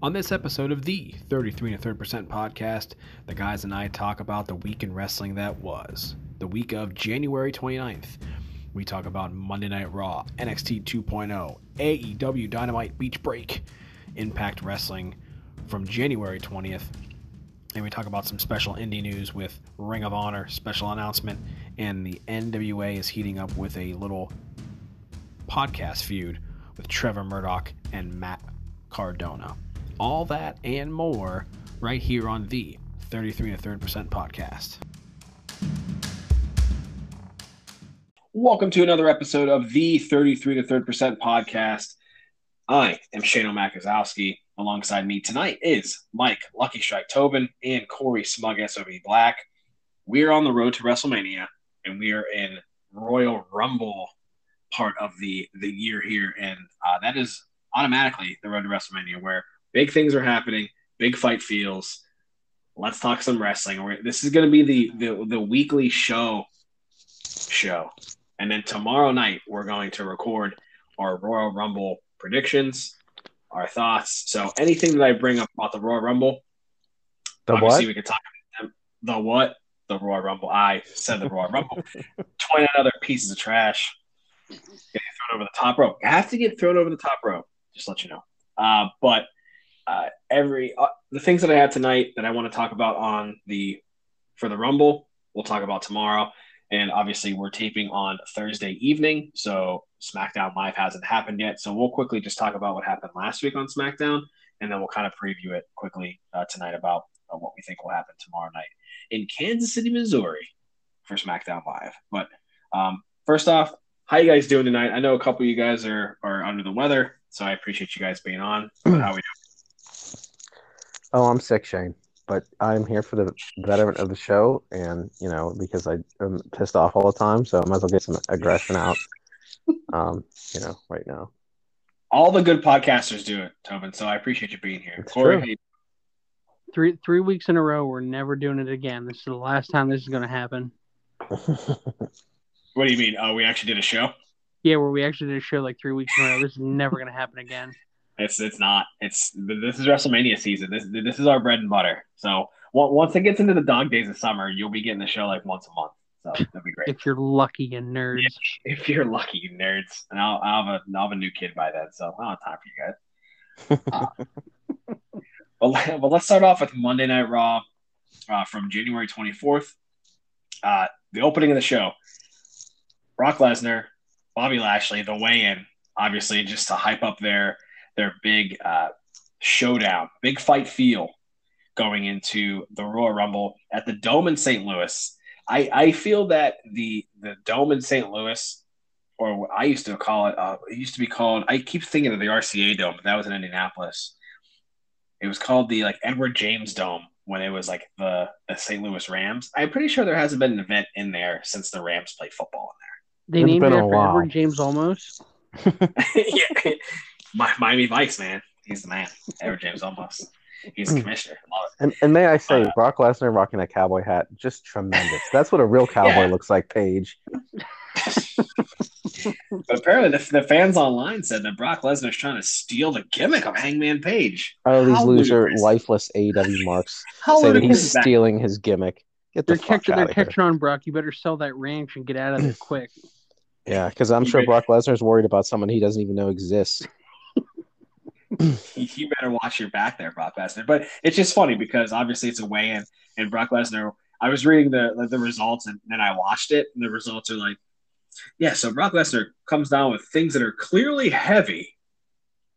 On this episode of the 33 and a third percent podcast, the guys and I talk about the week in wrestling that was. The week of January 29th. We talk about Monday Night Raw, NXT 2.0, AEW Dynamite Beach Break, Impact Wrestling from January 20th. And we talk about some special indie news with Ring of Honor special announcement, and the NWA is heating up with a little podcast feud with Trevor Murdoch and Matt Cardona. All that and more right here on the 33 and a third percent podcast. Welcome to another episode of the 33 to third percent podcast. I am Shane Makazowski. Alongside me tonight is Mike Lucky Strike Tobin and Corey Smug SOB Black. We're on the road to WrestleMania and we are in Royal Rumble part of the the year here, and uh, that is automatically the road to WrestleMania, where big things are happening, big fight feels. Let's talk some wrestling. We're, this is going to be the, the the weekly show show, and then tomorrow night we're going to record our Royal Rumble predictions, our thoughts. So anything that I bring up about the Royal Rumble, The obviously what? we can talk about them. the what the Royal Rumble. I said the Royal Rumble. Twenty other pieces of trash getting thrown over the top rope. Have to get thrown over the top rope. Just let you know. Uh, but uh, every uh, the things that I had tonight that I want to talk about on the for the Rumble, we'll talk about tomorrow. And obviously, we're taping on Thursday evening, so SmackDown Live hasn't happened yet. So we'll quickly just talk about what happened last week on SmackDown, and then we'll kind of preview it quickly uh, tonight about uh, what we think will happen tomorrow night in Kansas City, Missouri, for SmackDown Live. But um, first off, how you guys doing tonight? I know a couple of you guys are are under the weather, so I appreciate you guys being on. How we Oh, I'm sick, Shane. But I'm here for the betterment of the show, and you know because I am pissed off all the time, so I might as well get some aggression out. Um, you know, right now. all the good podcasters do it, Tobin. So I appreciate you being here. It's Corey, true. you- Three three weeks in a row, we're never doing it again. This is the last time this is going to happen. what do you mean? Oh, we actually did a show. Yeah, where we actually did a show like three weeks in a row. This is never going to happen again. It's it's not. It's this is WrestleMania season. This this is our bread and butter. So once it gets into the dog days of summer, you'll be getting the show like once a month. So that'd be great. If you're lucky, and nerds. if you're lucky, you nerds. And I'll, I'll have a I'll have a new kid by then, so I don't have time for you guys. Uh, well, well, let's start off with Monday Night Raw uh, from January 24th. Uh, the opening of the show: Brock Lesnar, Bobby Lashley, the weigh-in, obviously just to hype up their their big uh, showdown, big fight feel going into the Royal Rumble at the Dome in St. Louis. I, I feel that the the dome in St. Louis, or what I used to call it, uh, it used to be called. I keep thinking of the RCA Dome, but that was in Indianapolis. It was called the like Edward James Dome when it was like the, the St. Louis Rams. I'm pretty sure there hasn't been an event in there since the Rams played football in there. They It's named it after. Edward James Olmos. yeah, Mi- Miami Vice man, he's the man. Edward James Olmos. He's the commissioner. Love and and may I say, Uh, Brock Lesnar rocking a cowboy hat, just tremendous. That's what a real cowboy Yeah. looks like. Page. But apparently, the, the fans online said that Brock Lesnar's trying to steal the gimmick of Hangman Page. Oh, these How loser, ludicrous. lifeless AEW marks How say that he's is that? stealing his gimmick. Get the They're fuck catching. out They're of here. catching on, Brock. You better sell that ranch and get out of there quick. Yeah, because I'm sure Okay. Brock Lesnar's worried about someone he doesn't even know exists. You better watch your back there, Brock Lesnar. But it's just funny because obviously it's a weigh-in, and Brock Lesnar. I was reading the the results, and then I watched it, and the results are like, yeah. So Brock Lesnar comes down with things that are clearly heavy,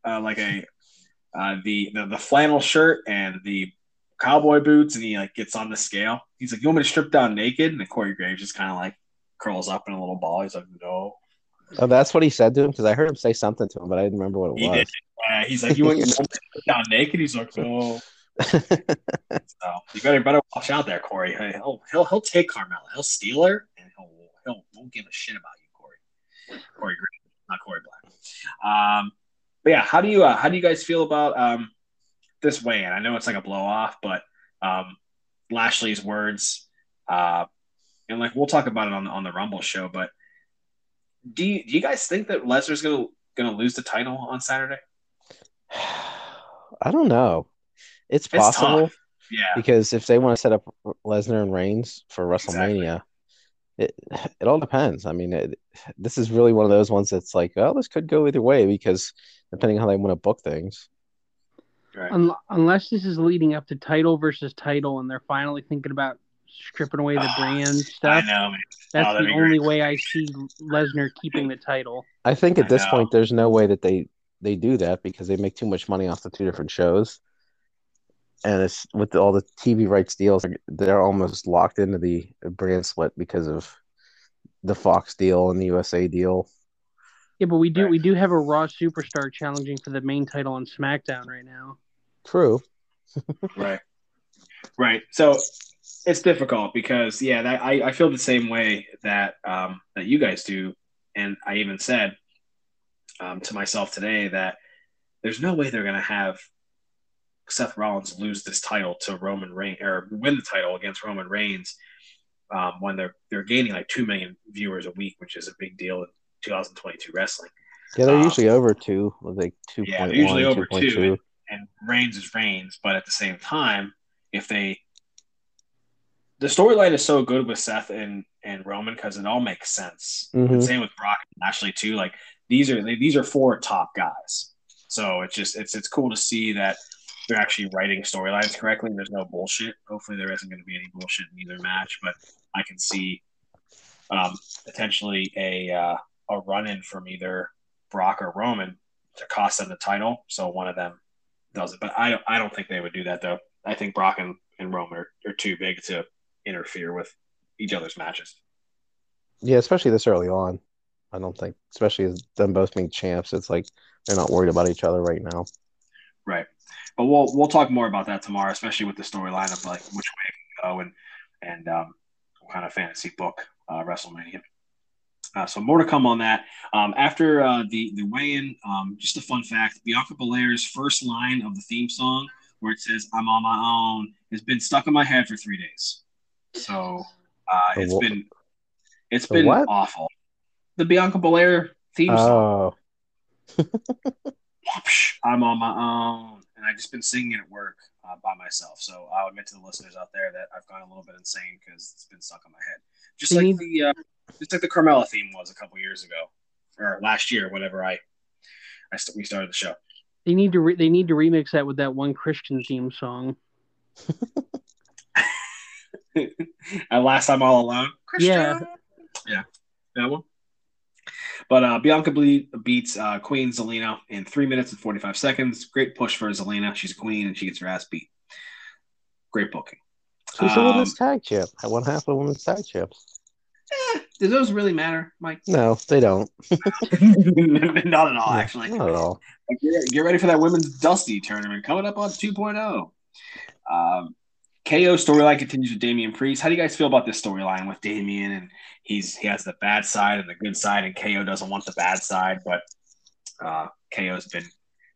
uh, like a uh, the, the the flannel shirt and the cowboy boots, and he like gets on the scale. He's like, "You want me to strip down naked?" And Corey Graves just kind of like curls up in a little ball. He's like, "No." Oh, that's what he said to him because I heard him say something to him, but I didn't remember what it He was. did. Uh, he's like, "You want strip down naked?" He's like, "No." So you better better watch out there, Corey. He'll he'll he'll take Carmella. He'll steal her, and he'll he'll won't give a shit about you, Corey. Corey Green, not Corey Black. Um, but yeah, how do you uh, how do you guys feel about um this weigh-in? I know it's like a blow off, but um, Lashley's words, uh, and like we'll talk about it on on the Rumble show. But do you do you guys think that Lesnar's gonna gonna lose the title on Saturday? I don't know. It's It's possible tough. Yeah, because if they want to set up Lesnar and Reigns for WrestleMania, it it all depends. I mean, it, this is really one of those ones that's like, oh, this could go either way because depending on how they want to book things. right. Unless this is leading up to title versus title, and they're finally thinking about stripping away the Ah, brand I stuff. Know, That's Oh, the only great. way I see Lesnar keeping the title. I think at I this know. point, there's no way that they they do that because they make too much money off the two different shows, and it's with all the TV rights deals, they're almost locked into the brand split because of the Fox deal and the USA deal. Yeah, but we do Right. we do have a Raw superstar challenging for the main title on SmackDown right now. True. Right. Right. So it's difficult because yeah, that I, I feel the same way that um that you guys do. And I even said um to myself today that there's no way they're gonna have Seth Rollins lose this title to Roman Reigns or win the title against Roman Reigns um, when they're they're gaining like two million viewers a week, which is a big deal in 2022 wrestling. Yeah, they're Um, usually over two, like two Yeah, they're usually over two point two. two. and Reigns is Reigns, but at the same time, if they the storyline is so good with Seth and and Roman because it all makes sense. Mhm. And same with Brock and Lashley too. Like these are these are four top guys, so it's just it's it's cool to see that they're actually writing storylines correctly. There's no bullshit. Hopefully, there isn't going to be any bullshit in either match, but I can see um, potentially a uh, a run in from either Brock or Roman to cost them the title. So one of them does it. But I don't I don't think they would do that though. I think Brock and, and Roman are, are too big to interfere with each other's matches. Yeah, especially this early on. I don't think, especially as them both being champs, it's like they're not worried about each other right now. Right. But we'll we'll talk more about that tomorrow, especially with the storyline of like which way go and and um, what kind of fantasy book uh, WrestleMania. Uh, so more to come on that. Um, after uh, the the weigh-in, um, just a fun fact: Bianca Belair's first line of the theme song, where it says "I'm on my own," has been stuck in my head for three days. So uh, The it's wha- been it's the been what? awful. The Bianca Belair theme song. Oh, I'm on my own, and I've just been singing it at work uh, by myself. So I'll admit to the listeners out there that I've gone a little bit insane because it's been stuck in my head, just You like the uh, just like the Carmella theme was a couple years ago or last year, whenever I I st- we started the show. They need to re- they need to remix that with that one Christian theme song. and last time I'm all alone, Christian. Yeah. yeah, that one. But uh, Bianca ble- beats uh, Queen Zelina in three minutes and forty five seconds. Great push for Zelina. She's a queen and she gets her ass beat. Great booking. she's the Um, women's tag champ. I won half the women's tag champs. Eh, do those really matter, Mike? No, they don't. Not at all, actually. Not at all. Like, get, get ready for that women's Dusty tournament coming up on 2.0. Um, KO storyline continues with Damian Priest. How do you guys feel about this storyline with Damian? And he's he has the bad side and the good side, and KO doesn't want the bad side, but uh, KO's been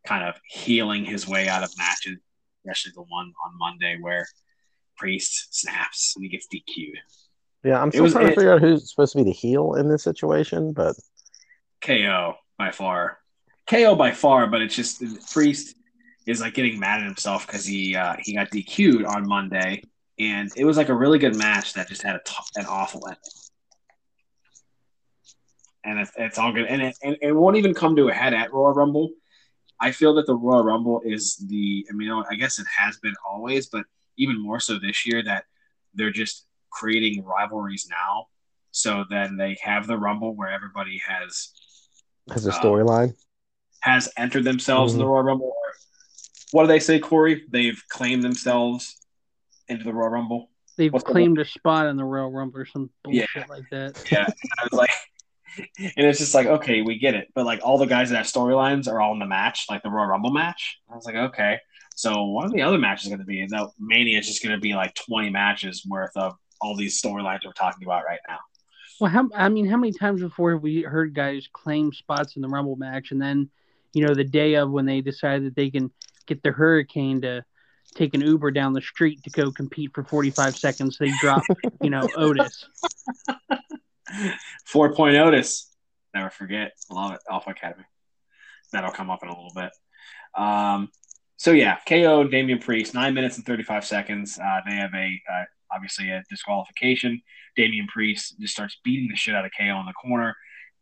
kind of healing his way out of matches, especially the one on Monday where Priest snaps and he gets DQ'd. Yeah, I'm still was- trying to it- figure out who's supposed to be the heel in this situation, but KO by far. KO by far, but it's just Priest is like getting mad at himself because he uh, he got DQ'd on Monday, and it was like a really good match that just had a t- an awful ending. And it's, it's all good, and it, and it won't even come to a head at Royal Rumble. I feel that the Royal Rumble is the, I mean, I guess it has been always, but even more so this year that they're just creating rivalries now. So then they have the Rumble where everybody has has a Uh, storyline. has entered themselves in the Mhm. Royal Rumble. What do they say, Corey? They've claimed themselves into the Royal Rumble. They've What's the- claimed a spot in the Royal Rumble or some Yeah. bullshit like that. Yeah, I was like, and it's just like, okay, we get it, but like all the guys that have storylines are all in the match, like the Royal Rumble match. I was like, okay, so one of the other matches is going to be the Mania is just going to be like twenty matches worth of all these storylines we're talking about right now. Well, how I mean, how many times before have we heard guys claim spots in the Rumble match, and then, you know, the day of when they decide that they can get the Hurricane to take an Uber down the street to go compete for 45 seconds, they drop, you know, Otis. Four point Otis. Never forget. Love it. Alpha Academy. That'll come up in a little bit. Um, so yeah, KO Damian Priest, nine minutes and 35 seconds. Uh, they have a uh, obviously a disqualification. Damian Priest just starts beating the shit out of KO in the corner,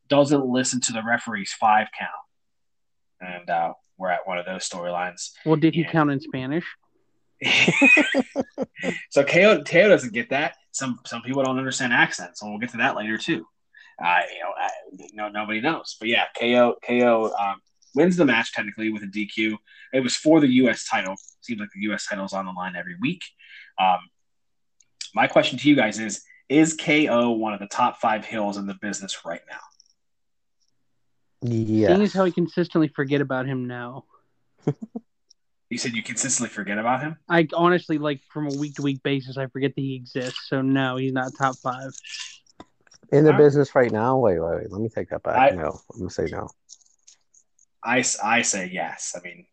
doesn't listen to the referee's five count, and uh, we're at one of those storylines. Well, did he Yeah. count in Spanish? so KO, KO doesn't get that. Some some people don't understand accents, and we'll get to that later too. Uh, you know, I, no, nobody knows. But yeah, KO KO um, wins the match technically with a DQ. It was for the U.S. title. Seems like the U.S. title is on the line every week. Um, my question to you guys is: Is KO one of the top five hills in the business right now? Seeing Yes. as how we consistently forget about him now. You said you consistently forget about him. I honestly like from a week to week basis, I forget that he exists. So no, he's not top five. In the I- business right now? Wait, wait, wait. Let me take that back. I- no, I'm gonna say no. I, I say yes. I mean,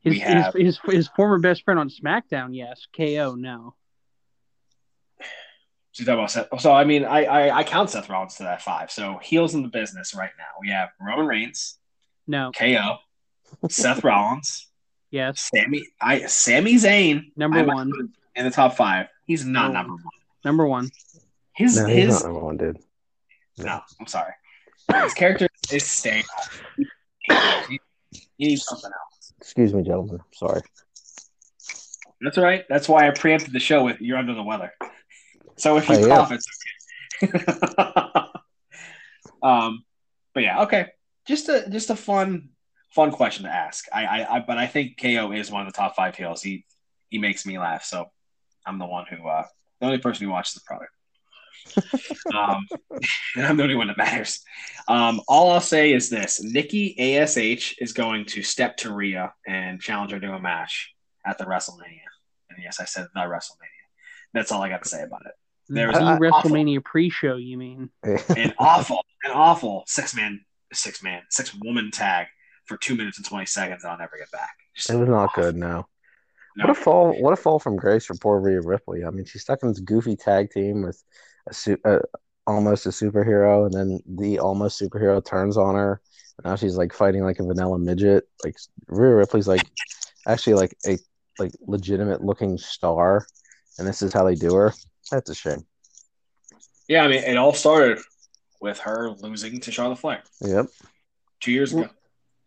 His, We have- his, his his former best friend on SmackDown, yes. KO, no. So, you talk about Seth, so I mean, I, I I count Seth Rollins to that five. So heels in the business right now. We have Roman Reigns, No. KO, Seth Rollins, Yes. Sammy, I Sami Zayn, Number I might one. in the top five. He's not Number number one. Number one. His No, he's his not number one, dude. no, I'm sorry. His character is staying. He, he needs something else. Excuse me, gentlemen. Sorry. That's all right. That's why I preempted the show with "You're under the weather." So if you I am. cough, it's okay. um, but yeah, okay. Just a just a fun fun question to ask. I, I, I but I think KO is one of the top five heels. He he makes me laugh. So I'm the one who uh, the only person who watches the product. um, and I'm the only one that matters. Um, all I'll say is this: Nikki Ash is going to step to Rhea and challenge her to a match at the WrestleMania. And yes, I said the WrestleMania. That's all I got to say about it. There was the an WrestleMania pre-show, you mean? An awful, an awful six man, six man, six woman tag for two minutes and twenty seconds. and I'll never get back. Just It was not awful. good. No. No. What a fall! What a fall from grace for poor Rhea Ripley. I mean, she's stuck in this goofy tag team with a, su- uh almost a superhero, and then the almost superhero turns on her. Now she's like fighting like a vanilla midget. Like Rhea Ripley's like actually like a like legitimate looking star, and this is how they do her. That's a shame. Yeah, I mean, it all started with her losing to Charlotte Flair Yep. two years ago.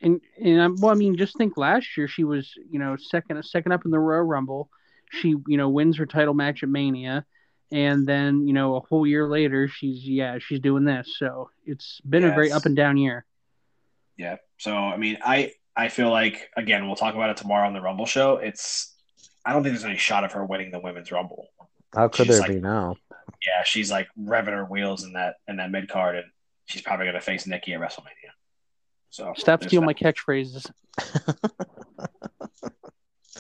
And and um, well, I mean, just think last year she was, you know, second second up in the Royal Rumble. She, you know, wins her title match at Mania, and then you know a whole year later, she's yeah, she's doing this. So it's been a very up and down year. Yeah. So I mean, I I feel like again we'll talk about it tomorrow on the Rumble show. It's I don't think there's any shot of her winning the women's Rumble. How could She's there like- be now? Yeah, she's like revving her wheels in that in that mid card, and she's probably going to face Nikki at WrestleMania. So Stop there's stealing my catchphrases.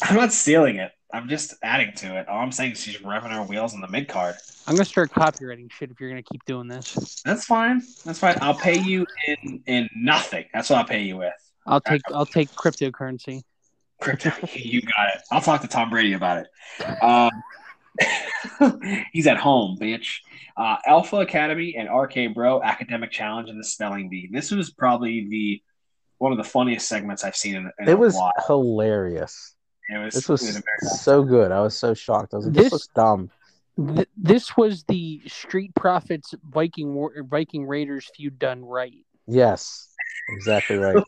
I'm not stealing it. I'm just adding to it. All I'm saying is she's revving her wheels in the mid card. I'm gonna start copyrighting shit if you're gonna keep doing this. That's fine. That's fine. I'll pay you in in nothing. That's what I'll pay you with. I'll take I'll take cryptocurrency. Crypto. you got it. I'll talk to Tom Brady about it. Um, he's at home, bitch. Uh, Alpha Academy and RK Bro Academic Challenge and the Spelling Bee. This was probably the one of the funniest segments I've seen in, in It was while. hilarious. It was, This was it was very so good. I was so shocked. I was like, this, This- looks dumb. Th- this was the Street Profits Viking War- Viking Raiders feud done right. Yes, exactly right.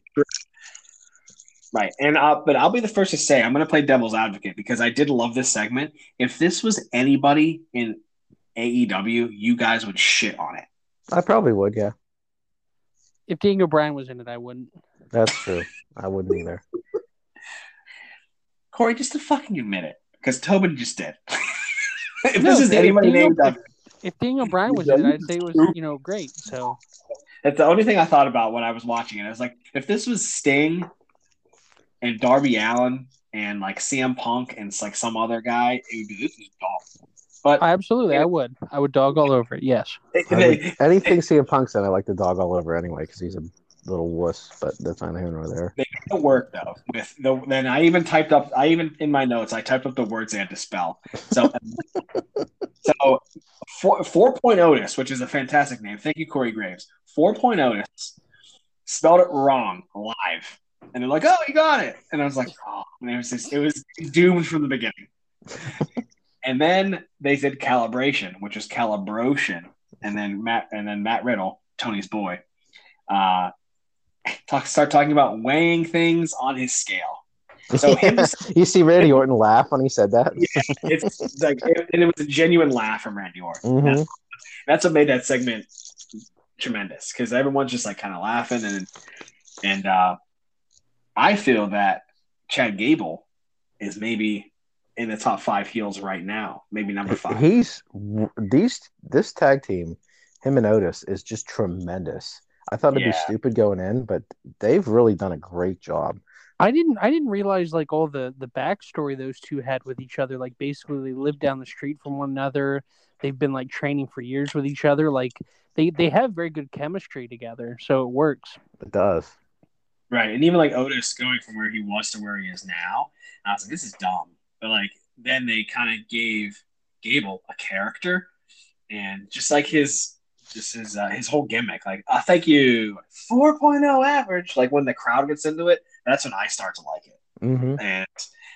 right. And uh, but I'll be the first to say I'm going to play devil's advocate because I did love this segment. If this was anybody in AEW, you guys would shit on it. I probably would. Yeah, If Daniel Bryan was in it, I wouldn't. that's true. I wouldn't either. Corey, just to fucking admit it, because Tobin just did. if No, this is if anybody Daniel- named after, If Daniel Bryan was in it, I'd say it was you know great. So that's the only thing I thought about when I was watching it. I was like, if this was Sting and Darby Allin and like CM Punk and like some other guy, it would be this is dumb. But absolutely, I would. I would dog all over it. Yes. I would- anything CM Punk's in, I like the dog all over anyway because he's a little wuss. But that's not here nor there. They make it work though. With the then I even typed up I even in my notes I typed up the words they had to spell. So so four four point Otis, which is a fantastic name. Thank you, Corey Graves. Four point Otis spelled it wrong live. And they're like, "Oh, you got it," and I was like, "Oh," and it was just, it was doomed from the beginning. and then they said calibration, which was calibration, and then Matt and then Matt Riddle, Tony's boy, uh, talk start talking about weighing things on his scale. So him, you see Randy Orton laugh when he said that. yeah, it's like, and it was a genuine laugh from Randy Orton. Mhm. That's, that's what made that segment tremendous because everyone's just like kind of laughing and and uh, I feel that Chad Gable is maybe in the top five heels right now, maybe number five. He's these this tag team, him and Otis is just tremendous. I thought it'd be stupid going in, but they've really done a great job. I didn't I didn't realize like all the the backstory those two had with each other. Like basically they live down the street from one another. They've been like training for years with each other. Like they they have very good chemistry together, so it works. It does. Right. And even like Otis going from where he was to where he is now, I was like, this is dumb. But like then they kind of gave Gable a character and just like his just his uh, his whole gimmick, like, oh, thank you, 4.0 average. Like when the crowd gets into it, that's when I start to like it. hmm And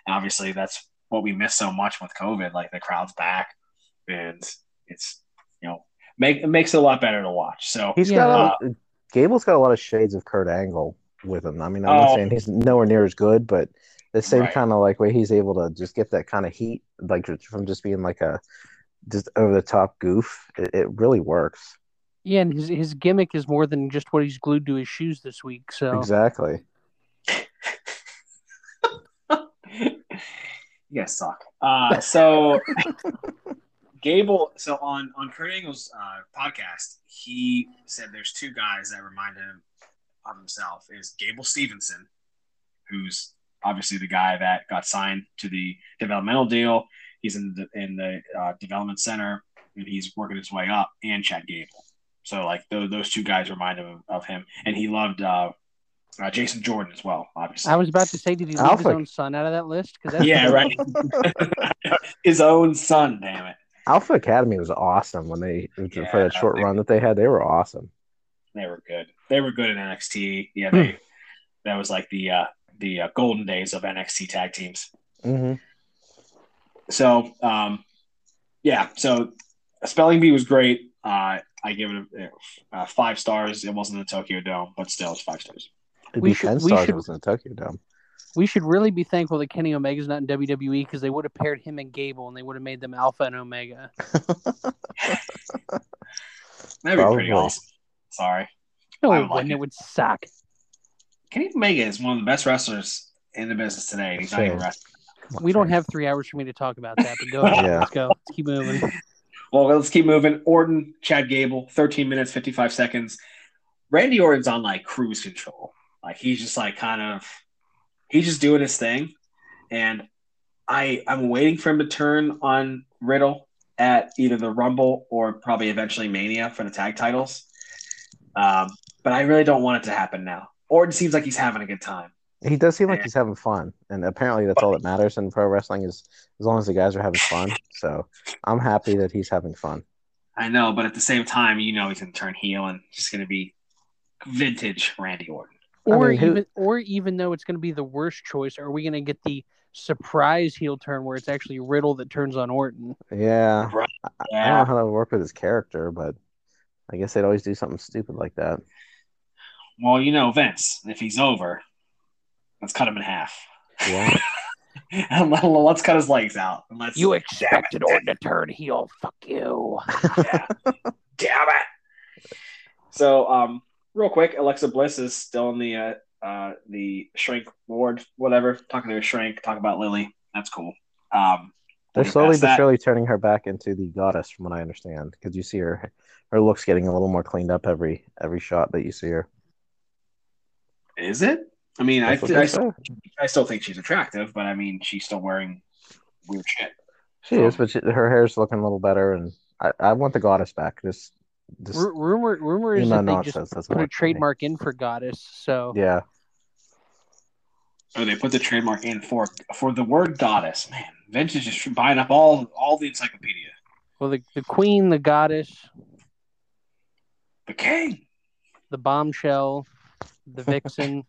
obviously that's what we miss so much with COVID. Like the crowd's back and it's you know make it makes it a lot better to watch. So He's got a, Gable's got a lot of shades of Kurt Angle with him. I mean, I'm not Oh. saying he's nowhere near as good, but the same Right. kind of like way he's able to just get that kind of heat, like from just being like a just over the top goof. It, it really works. Yeah, and his his gimmick is more than just what he's glued to his shoes this week. So Exactly. you guys suck. Uh, so Gable, so on on Kurt Angle's uh, podcast, he said there's two guys that remind him of himself. Is Gable Stevenson, who's obviously the guy that got signed to the developmental deal. He's in the in the uh, development center and he's working his way up, and Chad Gable. So like those those two guys remind him of him, and he loved uh, uh, Jason Jordan as well, obviously. I was about to say, did he leave Alpha. his own son out of that list? Because Yeah, right. His own son, damn it. Alpha Academy was awesome when they Yeah, for that short they- run that they had. They were awesome. They were good. They were good in NXT. Yeah, they that was like the uh the uh, golden days of NXT tag teams. hmm So um yeah, so Spelling Bee was great. Uh I give it a, uh, five stars. It wasn't the Tokyo Dome, but still, it's five stars. It'd We be should- ten stars. if should- It was in the Tokyo Dome. we should really be thankful that Kenny Omega's not in WWE because they would have paired him and Gable and they would have made them Alpha and Omega. That'd be pretty awesome. Sorry. No, I it would like it. It would suck. Kenny Omega is one of the best wrestlers in the business today. and He's not even wrestling. We don't have three hours for me to talk about that, but go ahead. Yeah. Let's go. Let's keep moving. Well, let's keep moving. Orton, Chad Gable, 13 minutes, 55 seconds. Randy Orton's on like cruise control. Like he's just like kind of he's just doing his thing. And I I'm waiting for him to turn on Riddle at either the Rumble or probably eventually Mania for the tag titles. Um, but I really don't want it to happen now. Orton seems like he's having a good time. He does seem like Yeah. he's having fun, and apparently that's all that matters in pro wrestling is as long as the guys are having fun. So I'm happy that he's having fun. I know, but at the same time, you know he's gonna turn heel and just gonna be vintage Randy Orton. I Or mean, who- even, or even though it's going to be the worst choice, are we going to get the surprise heel turn where it's actually Riddle that turns on Orton? Yeah, I- I don't know how to work with his character, but I guess they'd always do something stupid like that. Well, you know, Vince, if he's over, let's cut him in half. Yeah, And let- let's cut his legs out. And let's You expected Orton to turn heel. Fuck you. yeah. Damn it. So, um, real quick, Alexa Bliss is still in the uh, uh, the shrink ward, whatever. Talking to a shrink, talk about Lily. That's cool. Um, they're slowly but surely turning her back into the goddess, from what I understand, because you see her her looks getting a little more cleaned up every every shot that you see her. Is it? I mean, I, That's what I, still. I still think she's attractive, but I mean, she's still wearing weird shit. She is, but she, her hair's looking a little better, and I, I want the goddess back. This, this R- rumor rumor is Ema that they just put a trademark in for Goddess. So yeah, Oh, they put the trademark in for for the word goddess. Man, Vince is just buying up all all the encyclopedia. well, the the Queen, the Goddess, The king. the Bombshell, the Vixen.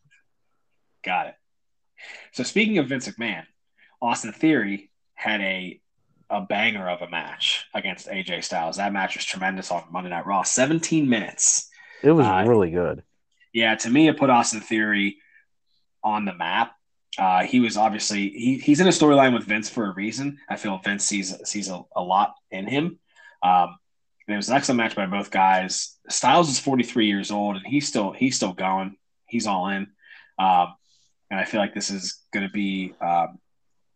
Got it. So speaking of Vince McMahon, Austin Theory had a a banger of a match against AJ Styles. That match was tremendous on Monday Night Raw. 17 minutes. It was Uh, really good. Yeah, to me, it put Austin Theory on the map. Uh, he was obviously he, he's in a storyline with Vince for a reason. I feel Vince sees sees a, a lot in him. Um, it was an excellent match by both guys. Styles is 43 years old and he's still he's still going. He's all in. Um, and I feel like this is going to be um,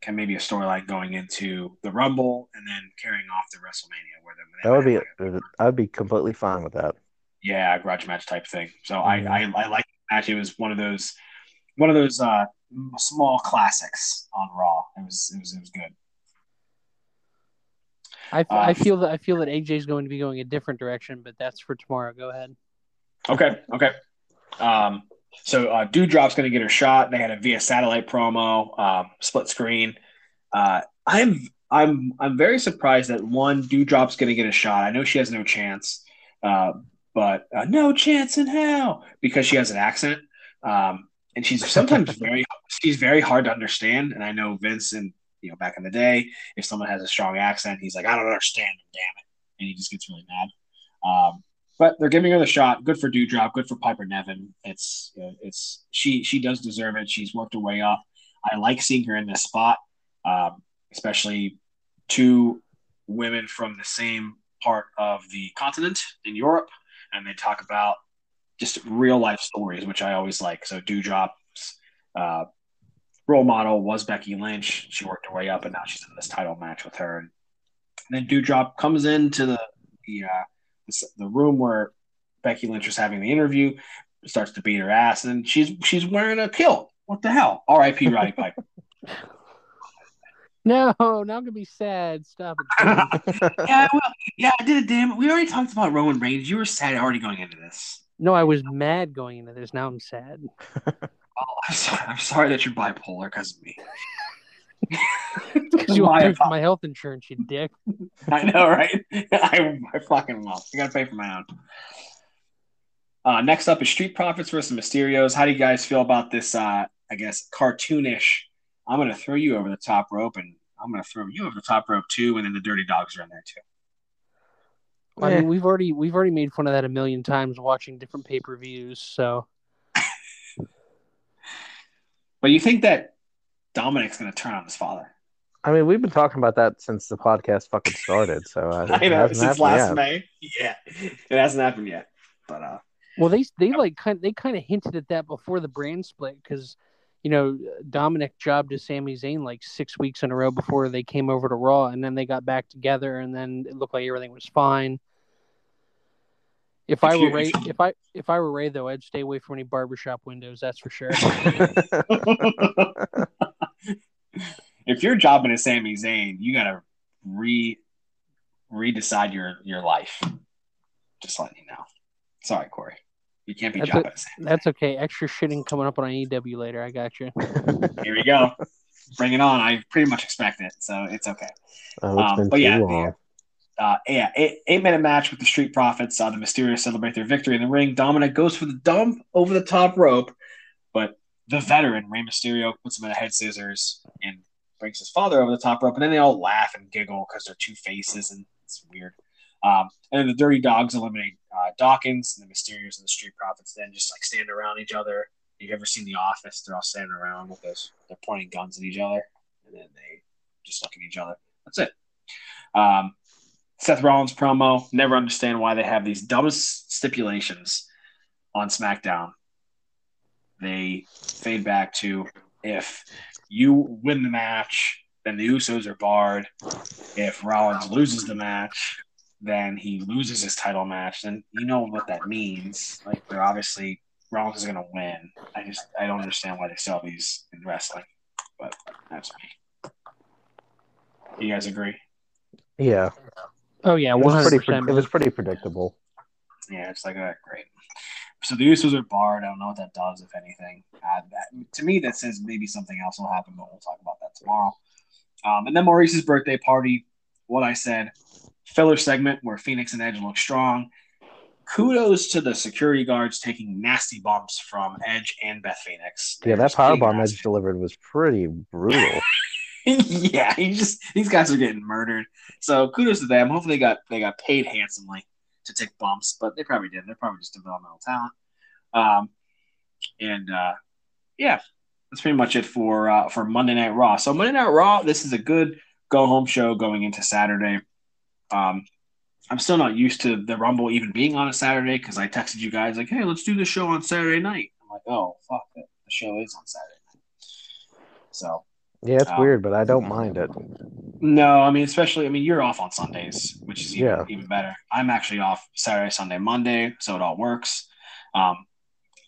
can maybe a storyline going into the Rumble and then carrying off to WrestleMania where That would be. I'd be completely fine with that. yeah, grudge match type thing. So Mhm. I, I I like the match. It was one of those one of those uh, small classics on Raw. It was it was it was good. I, Uh, I feel that I feel that AJ is going to be going a different direction, but that's for tomorrow. Go ahead. Okay, okay. Um, so uh, Doudrop's going to get her shot. They had a via satellite promo, um, split screen. Uh, I'm I'm I'm very surprised that one Doudrop's going to get a shot. I know she has no chance, uh, but uh, no chance in hell because she has an accent, um, and she's sometimes very she's very hard to understand. And I know Vince and you know back in the day, if someone has a strong accent, he's like, I don't understand them, damn it, and he just gets really mad. Um, but they're giving her the shot. Good for Doudrop. Good for Piper Niven. It's it's she she does deserve it. She's worked her way up. I like seeing her in this spot, um, especially two women from the same part of the continent in Europe, and they talk about just real life stories, which I always like. So Doudrop's uh, role model was Becky Lynch. She worked her way up, and now she's in this title match with her. And then Dewdrop comes into the the uh, the, the room where Becky Lynch was having the interview, starts to beat her ass, and she's she's wearing a kilt. What the hell? R.I.P. Roddy Piper. No, now I'm gonna be sad. Stop it. yeah, well, yeah, I did it. Damn it. We already talked about Roman Reigns. You were sad already going into this. No, I was mad going into this. Now I'm sad. Oh, I'm sorry. I'm sorry that you're bipolar because of me. Because you My pay for my health insurance, you dick. I know, right? I, I fucking will. I gotta pay for my own. Uh, next up is Street Profits versus Mysterios. How do you guys feel about this? Uh, I guess cartoonish. I'm gonna throw you over the top rope, and I'm gonna throw you over the top rope too, and then the Dirty Dogs are in there too. I Eh. mean, we've already we've already made fun of that a million times watching different pay per views. So But you think that Dominic's gonna turn on his father? I mean, we've been talking about that since the podcast fucking started. So uh, I know since last yet. May. Yeah, it hasn't happened yet. But uh, well, they they like kind they kind of hinted at that before the brand split because you know Dominic jobbed to Sami Zayn like six weeks in a row before they came over to Raw, and then they got back together, and then it looked like everything was fine. If I were Rey, if if I if I were Rey though, I'd stay away from any barbershop windows. That's for sure. if you're jobbing to Sami Zayn, you gotta re redecide your your life. Just letting you know. Sorry, Corey. You can't be That's jobbing at That's okay. Extra shitting coming up on AEW later. I got you. Here we go. Bring it on. I pretty much expect it, so it's okay. oh, it's Um, but yeah, long. Uh, yeah, eight, eight minute match with the Street Profits. Uh, the Mysterios celebrate their victory in the ring. Dominic goes for the dump over the top rope, but the veteran Rey Mysterio puts him in a head scissors and brings his father over the top rope. And then they all laugh and giggle because they're two faces and it's weird. Um, and then the Dirty Dogs eliminate uh, Dawkins and the Mysterios and the Street Profits. Then just like stand around each other. You've ever seen The Office? They're all standing around with those. They're pointing guns at each other, and then they just look at each other. That's it. Um, Seth Rollins promo. Never understand why they have these dumbest stipulations on SmackDown. They fade back to if you win the match, then the Usos are barred. If Rollins loses the match, then he loses his title match. Then you know what that means. Like they're obviously Rollins is going to win. I just I don't understand why they sell these in wrestling, but that's me. You guys agree? Yeah, Oh yeah, it was, hundred pretty, percent. it was pretty predictable. Yeah, it's like, all right, great. So the Usos are barred. I don't know what that does, if anything. Uh, that, to me, that says maybe something else will happen, but we'll talk about that tomorrow. Um, and then Maryse's birthday party. What I said, filler segment where Phoenix and Edge look strong. kudos to the security guards taking nasty bumps from Edge and Beth Phoenix. Yeah, that just being powerbomb. Edge delivered was pretty brutal. yeah, he just these guys are getting murdered. So kudos to them. Hopefully they got they got paid handsomely to take bumps, but they probably didn't. They're probably just developmental talent. Um, and uh, yeah, that's pretty much it for uh, for Monday Night Raw. So Monday Night Raw, this is a good go home show going into Saturday. Um, I'm still not used to the Rumble even being on a Saturday because I texted you guys like, "Hey, let's do the show on Saturday night." I'm like, "Oh fuck it, the show is on Saturday night." So Yeah, it's Um, weird, but I don't mind it. no, I mean, especially, I mean, you're off on Sundays, which is even, Yeah. even better. I'm actually off Saturday, Sunday, Monday, so it all works. Um,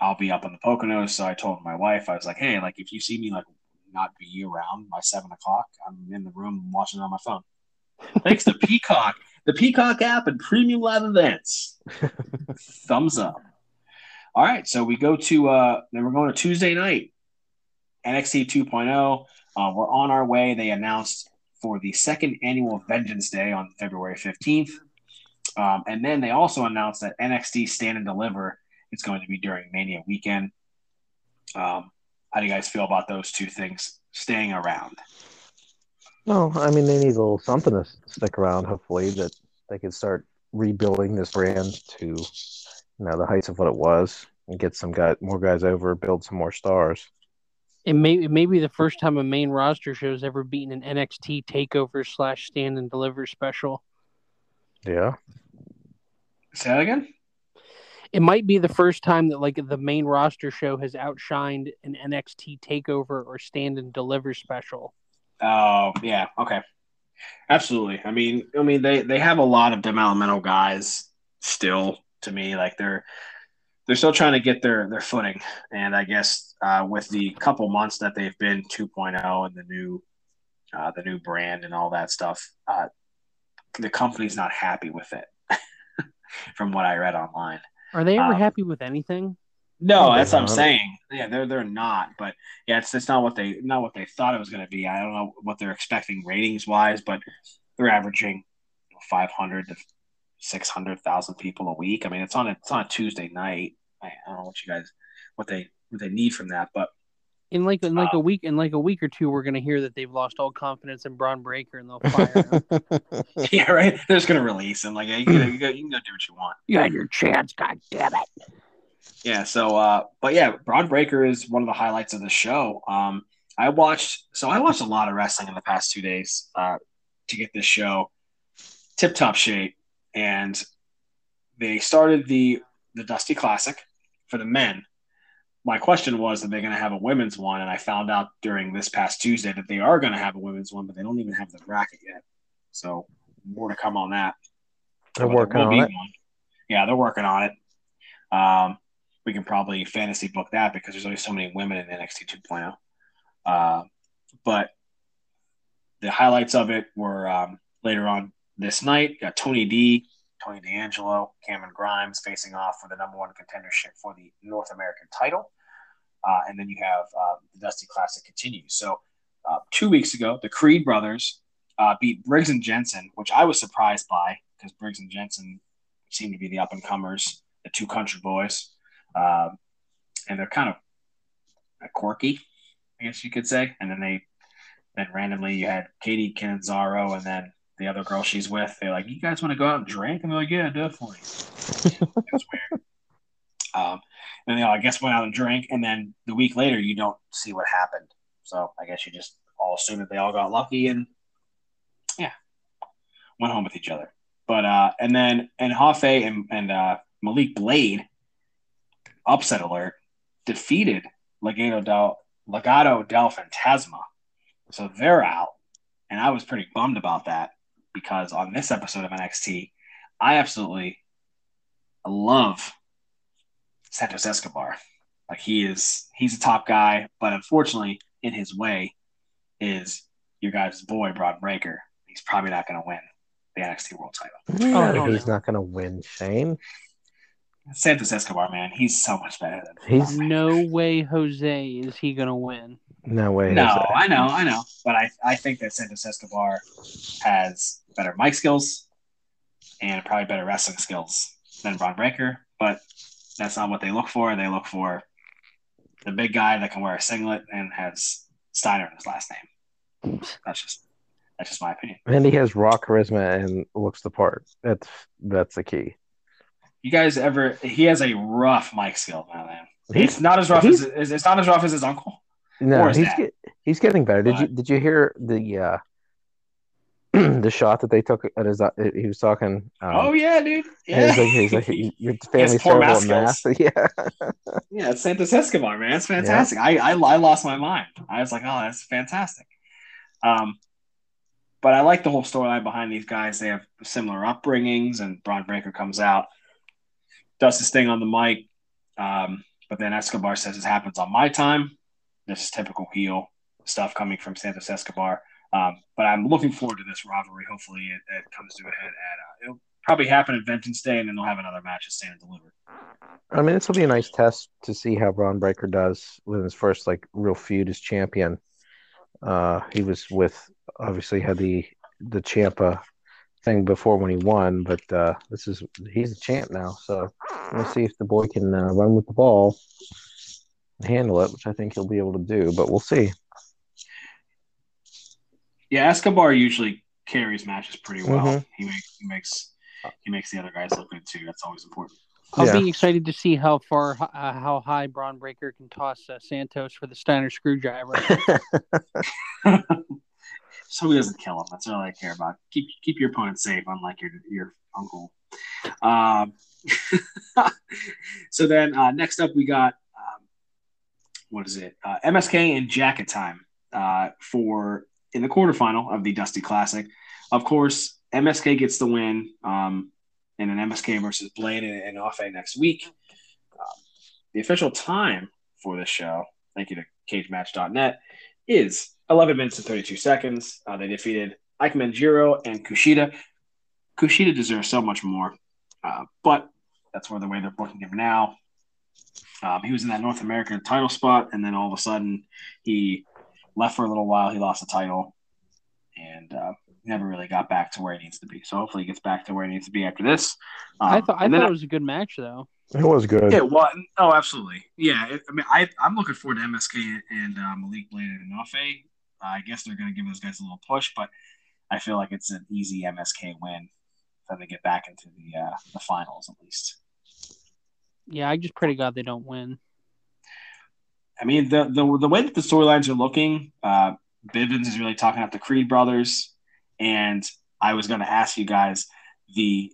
I'll be up in the Poconos, so I told my wife, I was like, hey, like, if you see me, like, not be around by seven o'clock, I'm in the room watching it on my phone. Thanks to Peacock, the Peacock app and Premium Live Events. Thumbs up. All right, so we go to, uh, then we're going to Tuesday night, NXT 2.0. Uh, we're on our way. They announced for the second annual Vengeance Day on February 15th. Um, and then they also announced that NXT Stand and Deliver is going to be during Mania weekend. Um, how do you guys feel about those two things staying around? No, I mean they need a little something to stick around. Hopefully that they can start rebuilding this brand to you know the heights of what it was and get some guy more guys over, build some more stars. It may it may be the first time a main roster show has ever beaten an NXT takeover slash stand and deliver special. Yeah, Say that again? It might be the first time that like the main roster show has outshined an NXT takeover or stand and deliver special. Oh, yeah. Okay. Absolutely. I mean, I mean, they they have a lot of developmental guys still. To me, like they're they're still trying to get their their footing, and I guess uh, with the couple months that they've been 2.0 and the new uh, the new brand and all that stuff, uh, the company's not happy with it. From what I read online. Are they ever Um, happy with anything? No, No, that's what I'm not. saying. Yeah, they're they're not. But yeah, it's it's not what they not what they thought it was going to be. I don't know what they're expecting ratings wise, but they're averaging 500 to 600,000 people a week. I mean, it's on a, it's on a Tuesday night. I, I don't know what you guys what they what they need from that, but In like in like a uh, week in like a week or two, we're gonna hear that they've lost all confidence in Bron Breakker and they'll fire him. yeah, right. They're just going to release him. Like, yeah, you, can, you, can, you can go do what you want. you had your chance, god damn it. Yeah. So, uh, but yeah, Bron Breakker is one of the highlights of the show. Um, I watched, so I watched a lot of wrestling in the past two days uh, to get this show tip top shape, and they started the the Dusty Classic for the men. My question was, are they going to have a women's one? And I found out during this past Tuesday that they are going to have a women's one, but they don't even have the bracket yet. So more to come on that. They're But working on it. one. Yeah, they're working on it. Um, we can probably fantasy book that because there's only so many women in NXT 2.0. Uh, but the highlights of it were um, later on this night. Got Tony D, Tony D'Angelo, Cameron Grimes facing off for the number one contendership for the North American title. Uh, and then you have uh, the Dusty Classic continues. So uh, two weeks ago, the Creed brothers uh, beat Briggs and Jensen, which I was surprised by because Briggs and Jensen seem to be the up and comers, the two country boys, um, and they're kind of quirky, I guess you could say. And then they, then randomly you had Katie Canzaro, and then the other girl she's with. They're like, "You guys want to go out and drink?" And they're like, "Yeah, definitely." it was weird. Um, and they all, I guess, went out and drank, and then the week later, you don't see what happened. So I guess you just all assume that they all got lucky and yeah, went home with each other. But uh, and then and Hafe and and uh, Malik Blade, upset alert, defeated Legado del Legado del Fantasma, so they're out, and I was pretty bummed about that because on this episode of NXT, I absolutely love Santos Escobar. Like he is, he's a top guy, but unfortunately, in his way, is your guy's boy Bron Breakker. He's probably not going to win the NXT World Title. Oh, yeah, no, he's oh, no. not going to win, Shane. Santos Escobar, man, he's so much better than He's- Braun No way, Jose, is he gonna win. No way. No, Jose. I know, I know, but I, I think that Santos Escobar has better mic skills and probably better wrestling skills than Bron Breakker, but that's not what they look for. They look for the big guy that can wear a singlet and has Steiner in his last name. That's just that's just my opinion. And he has raw charisma and looks the part. That's that's the key. You guys ever? He has a rough mic skill now, man. He's- It's not as rough as it's not as rough as his uncle. No, Or is he's get, he's getting better. Did you did you hear the uh the shot that they took at his uh, he was talking um, oh yeah, dude. Yeah, he's like, he's like your family's terrible at math math. Yeah. yeah. It's Santos Escobar, man. It's fantastic. I, I I lost my mind. I was like, oh, that's fantastic. Um, but I like the whole storyline behind these guys. They have similar upbringings, and Bron Breakker comes out, does his thing on the mic, um, but then Escobar says it happens on my time. This is typical heel stuff coming from Santos Escobar. Um, but I'm looking forward to this rivalry. Hopefully, it, it comes to a head. At uh, it'll probably happen at Vengeance Day, and then they'll have another match at Stand and Deliver. I mean, this will be a nice test to see how Bron Breakker does with his first like real feud as champion. Uh, he was with obviously had the the Champa thing before when he won, but uh, this is he's a champ now. So we'll see if the boy can uh, run with the ball, and handle it, which I think he'll be able to do. But we'll see. Yeah, Escobar usually carries matches pretty well. Mhm. He makes he makes he makes the other guys look good too. That's always important. I'll Yeah. be excited to see how far, uh, how high Bron Breakker can toss uh, Santos for the Steiner screwdriver. so he doesn't kill him. That's all I care about. Keep keep your opponent safe, unlike your your uncle. Um, so then uh, next up we got um, what is it? Uh, MSK and Jacket Time uh, for in the quarterfinal of the Dusty Classic. Of course, MSK gets the win um, in an MSK versus Blade and, and Afe next week. Um, the official time for this show, thank you to CageMatch.net, is 11 minutes and 32 seconds. Uh, they defeated Ikemen Jiro and Kushida. Kushida deserves so much more, uh, but that's where the way they're booking him now. Um, he was in that North American title spot, and then all of a sudden he left for a little while. He lost the title, and uh, never really got back to where he needs to be. So hopefully he gets back to where he needs to be after this. Um, I thought I thought it was a good match though. It was good. yeah, well, no, absolutely. Yeah, it, I mean, I, I'm looking forward to MSK and uh, Malik Blade and Nafe. Uh, I guess they're going to give those guys a little push, but I feel like it's an easy MSK win for them to get back into the uh, the finals at least. Yeah, I just pray to God they don't win. I mean, the the, the way that the storylines are looking, uh, Bivens is really talking up the Creed brothers, and I was going to ask you guys the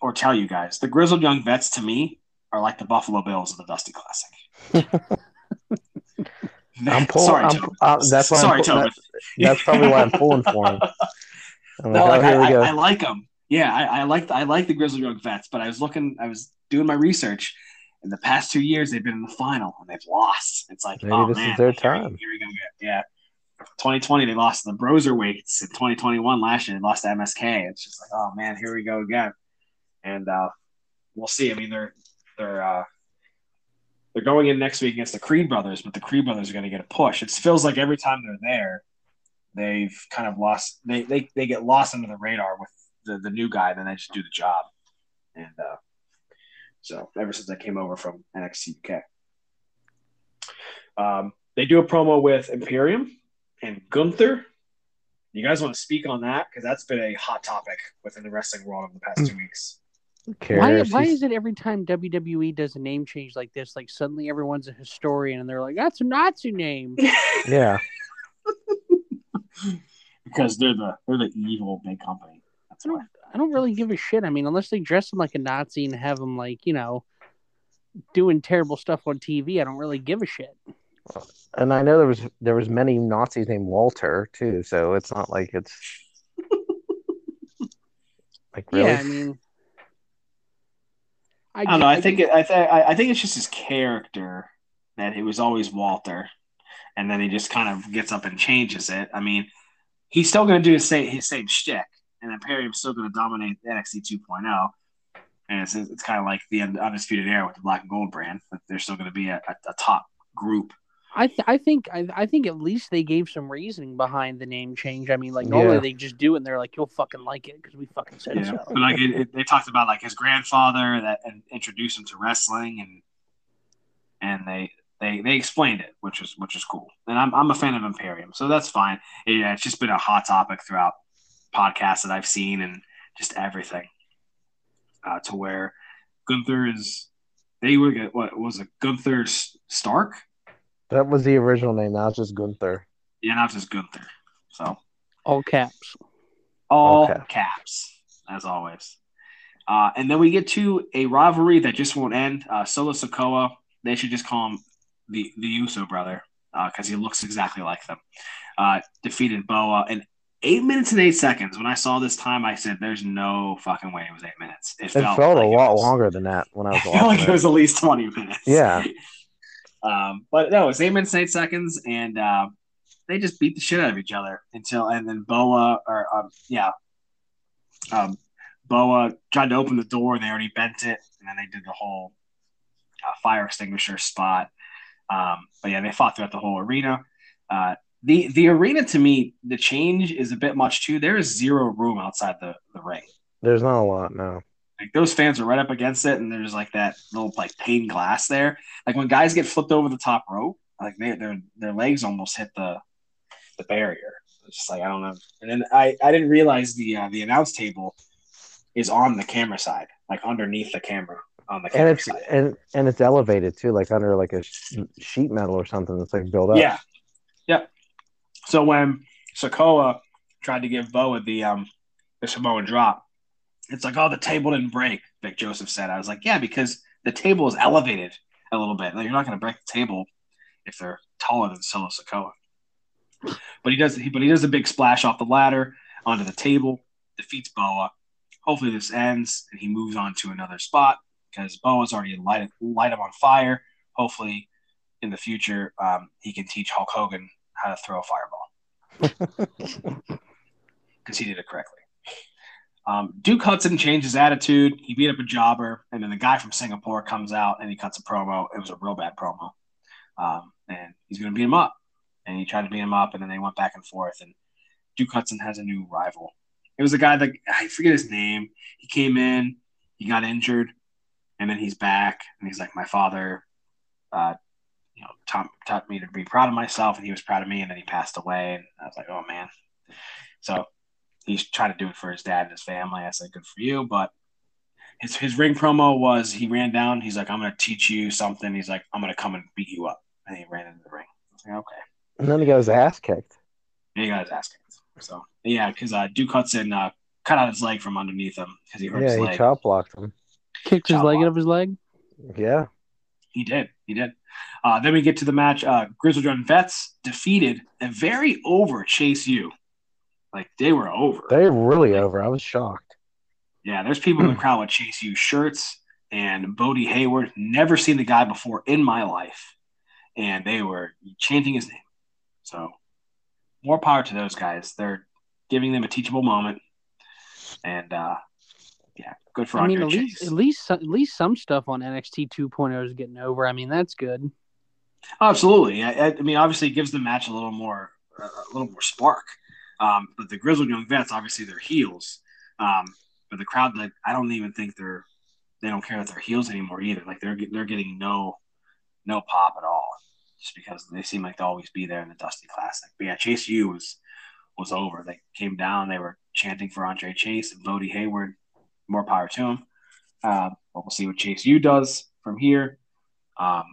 or tell you guys the grizzled young vets to me are like the Buffalo Bills of the Dusty Classic. I'm pulling. Sorry, I'm, uh, that's why Sorry, I'm, that- that's probably why I'm pulling for him. I'm No, like, like, oh, here I, we go. I, I like them. Yeah, I, I like I like the Grizzly Young vets, but I was looking, I was doing my research. In the past two years, they've been in the final and they've lost. It's like, Maybe oh this is man, their here we- time. Here we go. Yeah, 2020 they lost the Broserweights. In 2021 last year they lost to MSK. It's just like, oh man, here we go again. And uh, we'll see. I mean, they're they're uh, they're going in next week against the Creed brothers, but the Creed brothers are going to get a push. It feels like every time they're there, they've kind of lost. They they, they get lost under the radar with the, the new guy, then they just do the job. And uh, so ever since I came over from NXT UK, um, they do a promo with Imperium and Gunther. You guys want to speak on that because that's been a hot topic within the wrestling world over the past two weeks. Who Why, why is it every time WWE does a name change like this, like suddenly everyone's a historian and they're like, that's a Nazi name? Yeah, because they're the they're the evil big company. That's I don't, I don't really give a shit. I mean, unless they dress him like a Nazi and have him like, you know, doing terrible stuff on TV, I don't really give a shit. and I know there was there was many Nazis named Walter too, so it's not like it's like really. Yeah, I mean, I, I don't know. I ju- think it, I, th- I I think it's just his character that it was always Walter, and then he just kind of gets up and changes it. I mean, he's still going to do his same his same shtick, and Imperium's still going to dominate NXT 2.0. And it's, it's kind of like the undisputed era with the black and gold brand, they're still going to be a, a, a top group. I th- I think I, I think at least they gave some reasoning behind the name change. I mean, like normally Yeah. they just do it and they're like, "You'll fucking like it because we fucking said Yeah, so." but like it, it, they talked about like his grandfather that and introduced him to wrestling and and they they they explained it, which is which is cool. And I'm I'm a fan of Imperium, so that's fine. Yeah, it's just been a hot topic throughout podcasts that I've seen and just everything. Uh, to where Gunther is they were what was it Gunther Stark? That was the original name. Now it's just Gunther. Yeah, not just Gunther. So All caps. all Okay. caps as always. Uh, and then we get to a rivalry that just won't end. Uh, Solo Sikoa, they should just call him the the Uso brother because he looks exactly like them. Uh, defeated Boa in eight minutes and eight seconds. When I saw this time, I said, "There's no fucking way it was eight minutes." It felt, a like it lot was- longer than that when I was I felt like it it. was at least twenty minutes. Yeah. Um, but no, it's eight minutes and eight seconds, and uh, they just beat the shit out of each other until, and then Boa, or um, yeah, um, Boa tried to open the door, and they already bent it, and then they did the whole uh, fire extinguisher spot. Um, but yeah, they fought throughout the whole arena. Uh, the the arena to me, the change is a bit much too. There is zero room outside the the ring. There's not a lot, no. Like those fans are right up against it, and there's like that little like pane glass there. Like when guys get flipped over the top rope, like they, their their legs almost hit the the barrier. It's just like I don't know. And then I I didn't realize the uh, the announce table is on the camera side, like underneath the camera on the And it's side. and and it's elevated too, like under like a sheet metal or something that's like built up. Yeah, yep. So when Sikoa tried to give Boa the um the Samoan drop, it's like, oh, the table didn't break. Vic Joseph said. I was like, yeah, because the table is elevated a little bit. Like, you're not going to break the table if they're taller than Solo Sikoa. But he does. He, but he does a big splash off the ladder onto the table, defeats Boa. Hopefully this ends and he moves on to another spot because Boa's already light light him on fire. Hopefully, in the future, um, he can teach Hulk Hogan how to throw a fireball because he did it correctly. Um, Duke Hudson changed his attitude. He beat up a jobber, and then the guy from Singapore comes out and he cuts a promo. It was a real bad promo, um, and he's going to beat him up. And he tried to beat him up, and then they went back and forth. And Duke Hudson has a new rival. It was a guy that I forget his name. He came in, he got injured, and then he's back, and he's like, "My father, uh, you know, taught, taught me to be proud of myself, and he was proud of me." And then he passed away, and I was like, "Oh man." So he's trying to do it for his dad and his family. I said, "Good for you," but his his ring promo was he ran down. He's like, "I'm going to teach you something." He's like, "I'm going to come and beat you up," and he ran into the ring. I was like, "Okay." And then he got his ass kicked. And he got his ass kicked. So yeah, because uh, Duke Hudson uh, cut out his leg from underneath him because he hurt his leg Yeah, he chop blocked him. Kicked his leg block. out of his leg. Yeah. He did. He did. Uh, then we get to the match. Uh, Grizzled Young Vets defeated a very over Chase U. Like they were over. They're really over. I was shocked. yeah, there's people in the crowd with Chase U shirts and Bodhi Hayward. Never seen the guy before in my life, and they were chanting his name. So more power to those guys. They're giving them a teachable moment, and uh, yeah, good for I mean, Andre at least at least some- at least some stuff on NXT 2.0 is getting over. I mean, that's good. Absolutely. I, I- I mean, obviously, it gives the match a little more, uh, a little more spark. Um, but the Grizzled Young Vets, obviously, they're heels. Um, but the crowd, like, I don't even think they're, they don't care that they're heels anymore either. Like, they're they're getting no, no pop at all, just because they seem like they'll always be there in the Dusty Classic. But yeah, Chase U was was over. They came down. They were chanting for Andre Chase and Hayward. More power to him. Um, but we'll see what Chase U does from here. Um,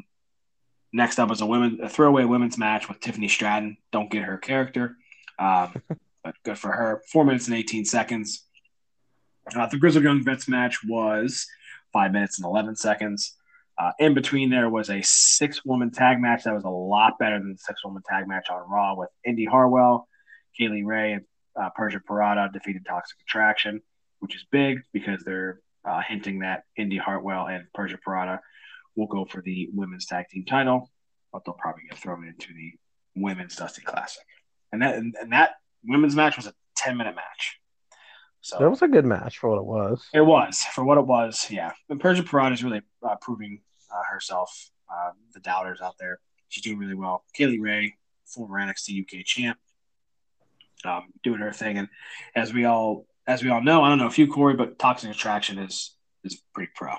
Next up is a women a throwaway women's match with Tiffany Stratton. Don't get her character, um, but good for her. Four minutes and eighteen seconds. Uh, the Grizzled Young Vets match was five minutes and eleven seconds. Uh, in between there was a six woman tag match that was a lot better than the six woman tag match on Raw with Indi Hartwell, Kaylee Ray, and uh, Persia Pirotta defeated Toxic Attraction, which is big because they're uh, hinting that Indi Hartwell and Persia Pirotta will go for the women's tag team title, but they'll probably get thrown into the women's Dusty Classic. And that and, and that women's match was a ten minute match. So That was a good match for what it was. it was for what it was. Yeah, and Persia Pirotta is really uh, proving uh, herself. Uh, the doubters out there she's doing really well. Kay Lee Ray, former NXT UK champ, um, doing her thing. And as we all as we all know, I don't know if you Corey, but Toxic Attraction is is pretty pro.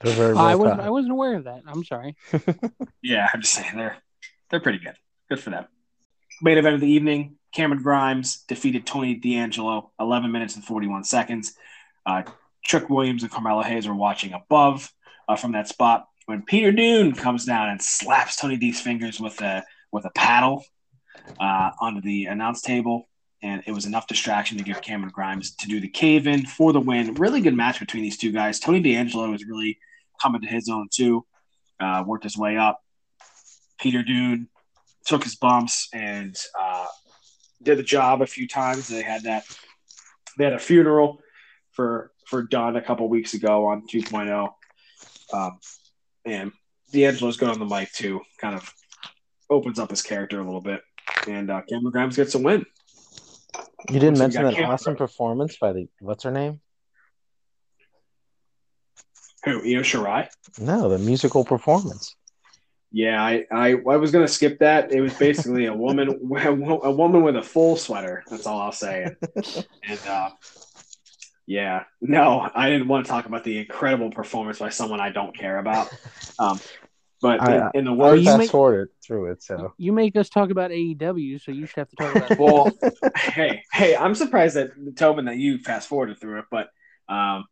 They're very I wasn't. I wasn't aware of that. I'm sorry. Yeah, I'm just saying they're they're pretty good. Good for them. Main event of the evening: Cameron Grimes defeated Tony D'Angelo, 11 minutes and 41 seconds. Uh, Trick Williams and Carmelo Hayes are watching above uh, from that spot when Peter Dunne comes down and slaps Tony D's fingers with a with a paddle uh, onto the announce table. And it was enough distraction to give Cameron Grimes to do the cave in for the win. Really good match between these two guys. Tony D'Angelo was really coming to his own too. Uh, worked his way up. Peter Dunne took his bumps and uh, did the job a few times. They had that. They had a funeral for for Dunne a couple weeks ago on 2.0, um, and D'Angelo's good on the mic too. Kind of opens up his character a little bit, and uh, Cameron Grimes gets a win. You didn't So mention that Cameron awesome performance by the what's her name? Who Io Shirai? No, the musical performance. Yeah, I, I I was gonna skip that. It was basically a woman a woman with a full sweater. That's all I'll say. And uh, yeah, no, I didn't want to talk about the incredible performance by someone I don't care about. Um, but in, I- in the I words, you fast make- forwarded through it, so You make us talk about AEW, so you should have to talk about. well, hey, hey, I'm surprised that Tobin that you fast forwarded through it, but um,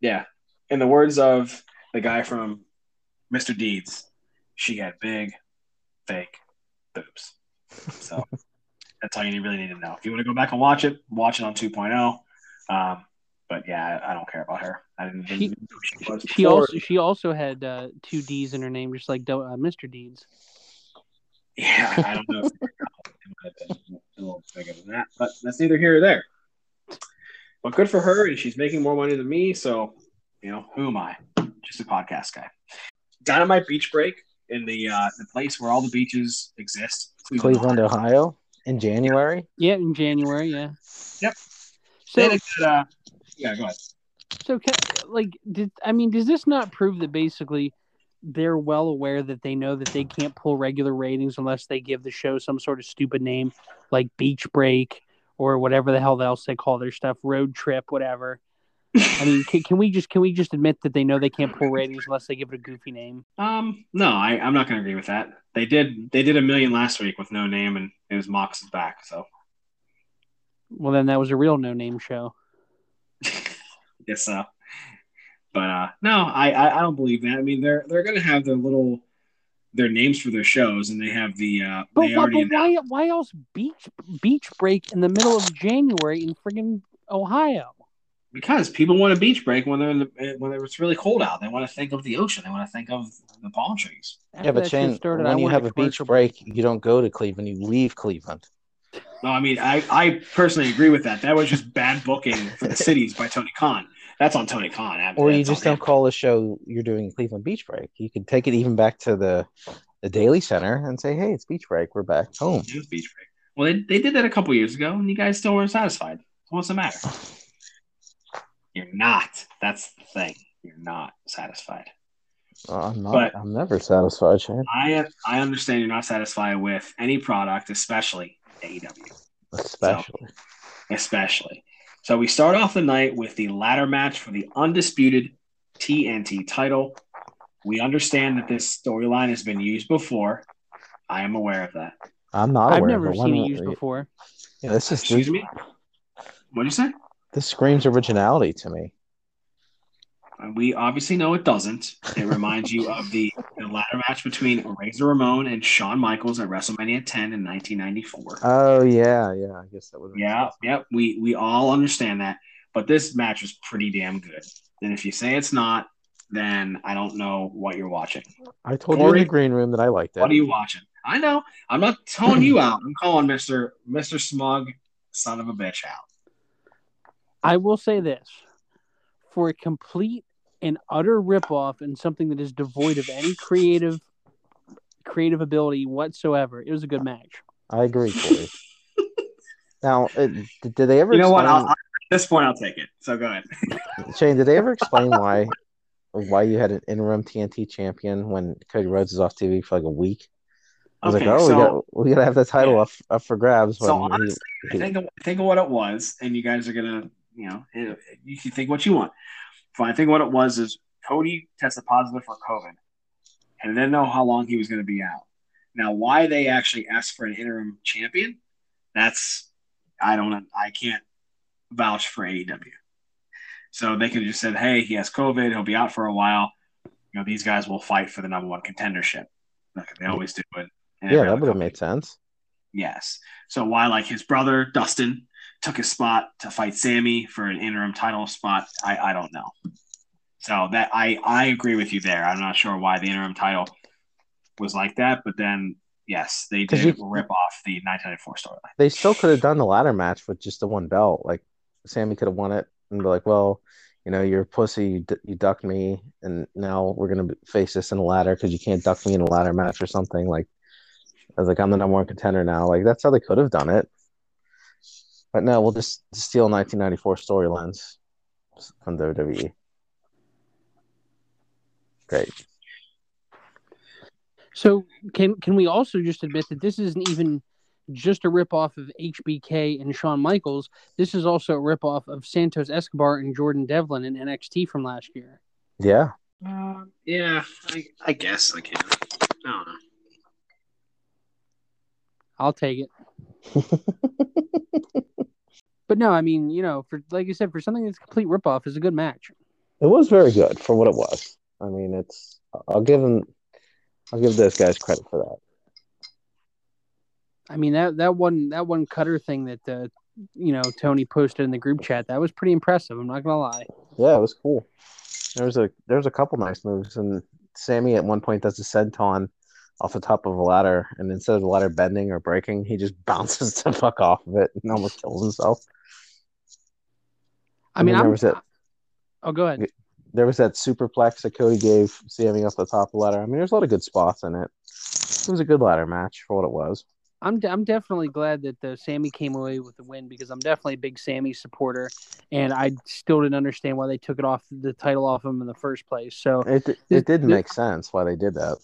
yeah, in the words of the guy from Mr. Deeds, she had big, fake boobs. So that's all you really need to know. If you want to go back and watch it, watch it on 2.0. Um, but yeah, I, I don't care about her. I didn't, She- didn't she was. She also she also had uh, two D's in her name, just like uh, Mr. Deeds. Yeah, I don't know if it might have been a little bigger than that, but that's neither here or there. But good for her, and she's making more money than me. So, you know, who am I? Just a podcast guy. Dynamite Beach Break in the uh, the place where all the beaches exist, Cleveland, Ohio, in January. Yeah, in January. Yeah. Yep. So They had uh, yeah, go ahead. so ca- like did I mean does this not prove that basically they're well aware that they know that they can't pull regular ratings unless they give the show some sort of stupid name like Beach Break or whatever the hell else they call their stuff, Road Trip, whatever. I mean, can, can we just can we just admit that they know they can't pull ratings unless they give it a goofy name? Um, no, I, I'm not going to agree with that. They did they did a million last week with no name, and it was Mox's back. So Well, then that was a real no name show. guess so. But uh, no, I, I I don't believe that. I mean, they're they're gonna have their little their names for their shows, and they have the uh, But, they why, already but why why else beach beach break in the middle of January in friggin' Ohio? Because people want a beach break when they're in the when it's really cold out. They want to think of the ocean. They want to think of the palm trees. After yeah, but that shit Shane, started, I when you have a beach break, you don't go to Cleveland. You leave Cleveland. No, I mean, I, I personally agree with that. That was just bad booking for the cities by Tony Khan. That's on Tony Khan. Or you just on don't him. call a show you're doing Cleveland Beach Break. You could take it even back to the the Daily Center and say, "Hey, it's Beach Break. We're back home." It was beach break. Well, they, they did that a couple years ago, and you guys still weren't satisfied. What's the matter? You're not. That's the thing. You're not satisfied. Uh, I'm not. But- I'm never satisfied, Shane. I I understand you're not satisfied with any product, especially AEW, Especially. especially. So we start off the night with the ladder match for the undisputed TNT title. We understand that this storyline has been used before. I am aware of that. I'm not I've aware. never but seen it used before. Yeah, this is Excuse me? What did you say? This screams originality to me. We obviously know it doesn't. It reminds you of the, the ladder match between Razor Ramon and Shawn Michaels at WrestleMania 10 in 1994. Oh yeah, yeah. I guess that was. Yeah, yep. We we all understand that, but this match was pretty damn good. And if you say it's not, then I don't know what you're watching. I told you Corey? in the green room that I liked it. What are you watching? I know. I'm not calling you out. I'm calling Mister Mister Smug, son of a bitch, out. I will say this: for a complete and utter ripoff and something that is devoid of any creative creative ability whatsoever, it was a good match. I agree, Corey. now, uh, it, did, did they ever? You know what? explain- I'll, at this point, I'll take it. So go ahead. Shane, did they ever explain why why you had an interim TNT champion when Cody Rhodes is off TV for like a week. I was Okay, like, oh, so- we got we gotta have the title Yeah. up, up for grabs. So when he- honestly, I think of, think of what it was, and you guys are gonna, you know, eh, you can think what you want. Fine. I think what it was is Cody tested positive for COVID, and didn't know how long he was going to be out. Now, why they actually asked for an interim champion, that's I don't, I can't vouch for AEW. So they could have just said, "Hey, he has COVID. He'll be out for a while. You know, these guys will fight for the number one contendership, like they always do it." yeah, that would have made sense. Yes. So why like his brother Dustin took a spot to fight Sammy for an interim title spot, I, I don't know. So that I I agree with you there. I'm not sure why the interim title was like that, but then yes, they did you- rip off the 1994 storyline. They still could have done the ladder match with just the one belt. Like Sammy could have won it and be like, well, you know, you're a pussy. You, d- you ducked me, and now we're gonna face this in a ladder because you can't duck me in a ladder match or something. Like, I was like, I'm the number one contender now. Like that's how they could have done it. But no, we'll just steal 1994 storylines from WWE. Great. So can can we also just admit that this isn't even just a ripoff of HBK and Shawn Michaels? This is also a ripoff of Santos Escobar and Jordan Devlin in NXT from last year. Yeah. Uh, yeah, I, I guess I can. I don't know. I'll take it. But no, I mean, you know, for like you said, for something that's a complete ripoff is a good match. It was very good for what it was. I mean, it's. I'll give them. I'll give those guys credit for that. I mean that that one that one cutter thing that uh, you know Tony posted in the group chat that was pretty impressive. I'm not gonna lie. Yeah, it was cool. There was a there was a couple nice moves, and Sammy at one point does a senton off the top of a ladder, and instead of the ladder bending or breaking, he just bounces the fuck off of it and almost kills himself. I mean, there was that Oh, go ahead. there was that superplex that Cody gave Sammy off the top of the ladder. I mean, there's a lot of good spots in it. It was a good ladder match for what it was. I'm de- I'm definitely glad that uh, Sammy came away with the win because I'm definitely a big Sammy supporter, and I still didn't understand why they took it off the title off him in the first place. So It it didn't this- make sense why they did that.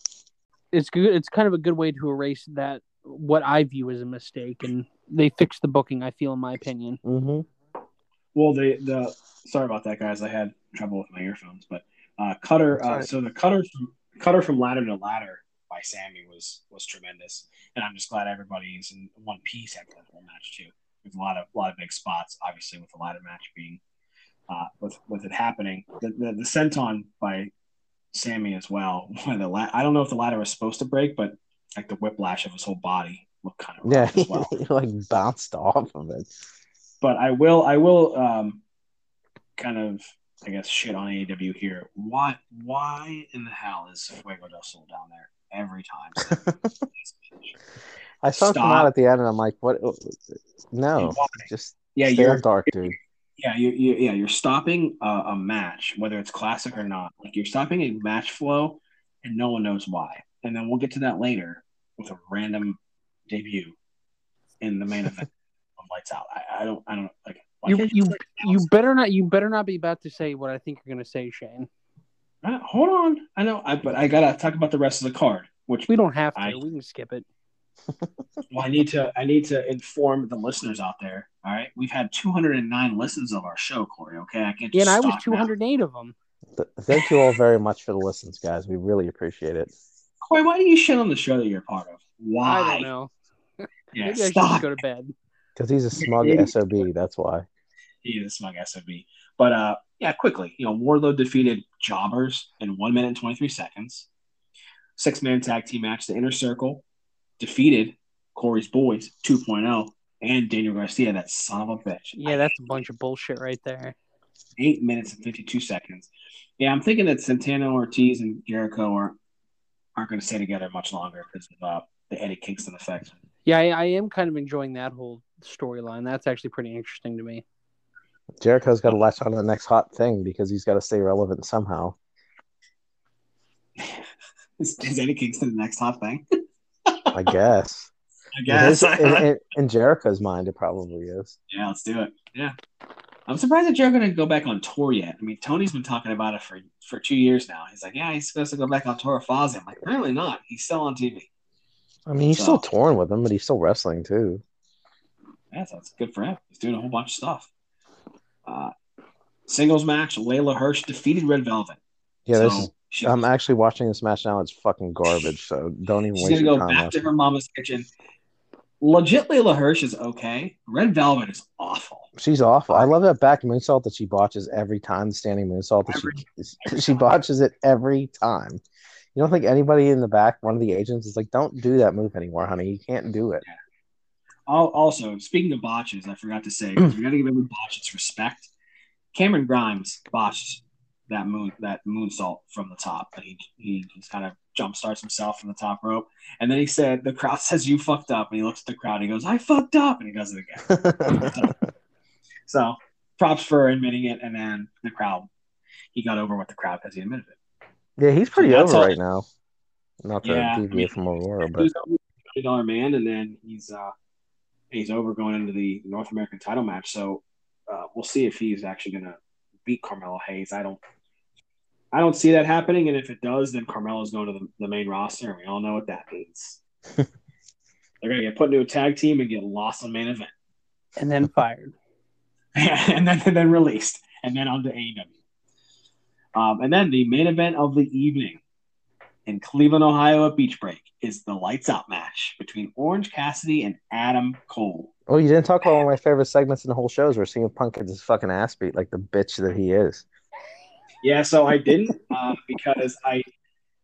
it's good. It's kind of a good way to erase that what I view as a mistake, and they fixed the booking. I feel, in my opinion. hmm Well, the the sorry about that, guys. I had trouble with my earphones, but uh, Cutter. Uh, so the Cutter from Cutter from ladder to ladder by Sammy was was tremendous, and I'm just glad everybody's in one piece after that whole match too. With a lot of a lot of big spots, obviously with the ladder match being uh, with with it happening. The the, the senton by Sammy as well. The la- I don't know if the ladder was supposed to break, but like the whiplash of his whole body looked kind of Yeah, well. like bounced off of it. But I will I will um kind of I guess shit on AEW here. Why why in the hell is Fuego del Sol down there every time? I saw him Stop. out at the end, and I'm like, "What? No, just yeah, you're dark, dude." yeah you, you yeah you're stopping a, a match whether it's classic or not. Like you're stopping a match flow, and no one knows why. And then we'll get to that later with a random debut in the main event Lights Out. I, I don't I don't like. You you you better not you better not be about to say what I think you're going to say, Shane. Uh, hold on, I know, I, but I gotta talk about the rest of the card, which We don't have to. I- we can skip it. Well, I need to I need to inform the listeners out there. All right, we've had 209 listens of our show, Corey. Okay, I can't. Yeah, and I was stop now. 208 of them. Thank you all very much for the listens, guys. We really appreciate it. Corey, why do you shit on the show that you're a part of? Why? I don't know. Yeah, Maybe I should stop. just go to bed. Because he's a smug Maybe- sob. That's why. He's a smug SOB. But uh, yeah, quickly, you know, Wardlow defeated Jobbers in one minute and 23 seconds. Six man tag team match. The Inner Circle defeated Corey's Boys 2.0 and Daniel Garcia, that son of a bitch. Yeah, that's a bunch of bullshit right there. eight minutes and 52 seconds. Yeah, I'm thinking that Santana Ortiz and Jericho aren't aren't going to stay together much longer because of uh, the Eddie Kingston effect. Yeah, I, I am kind of enjoying that whole storyline. That's actually pretty interesting to me. Jericho's got to latch on to the next hot thing because he's got to stay relevant somehow. Is, is Eddie Kingston the next hot thing? I guess. I In, guess. his- in, in, in Jericho's mind, it probably is. yeah, let's do it. Yeah. I'm surprised that Joe going to go back on tour yet. I mean, Tony's been talking about it for for two years now. He's like, yeah, he's supposed to go back on tour with Fozzy. I'm like, apparently not. He's still on TV. I mean, he's So- still touring with them, but he's still wrestling too. Yeah, that's good for him. He's doing a whole bunch of stuff. Uh, singles match: Leyla Hirsch defeated Red Velvet. Yeah, this is. she- I'm actually watching this match now. It's fucking garbage. So don't even she's waste gonna your go time. back to her mama's kitchen. Legit, Leyla Hirsch is okay. Red Velvet is awful. She's awful. I love that back moonsault that she botches every time. The standing moonsault that she she botches it every time. You don't think anybody in the back, one of the agents, is like, "Don't do that move anymore, honey. You can't do it." Al- Also, speaking of botches, I forgot to say we got to give every botch its respect. Cameron Grimes botched that moon that moonsault from the top, but he he just kind of jump starts himself from the top rope, and then he said, "The crowd says you fucked up," and he looks at the crowd, and he goes, "I fucked up," and he does it again. So props for admitting it, and then the crowd, he got over with the crowd because he admitted it. Yeah, he's pretty That's over all- right now. Not to Yeah, I deviate mean, from Aurora, but was over twenty dollar man, and then he's uh he's over going into the North American title match. So uh, we'll see if he's actually going to beat Carmelo Hayes. I don't. I don't see that happening, and if it does, then Carmelo's going to the, the main roster, and we all know what that means. They're going to get put into a tag team and get lost on main event, and then fired. and then and then released, and then on to AEW. Um, and then the main event of the evening in Cleveland, Ohio, at Beach Break is the lights out match between Orange Cassidy and Adam Cole. oh, you didn't talk about one of my favorite segments in the whole show is where CM Punk gets his fucking ass beat like the bitch that he is. Yeah, so I didn't uh, because I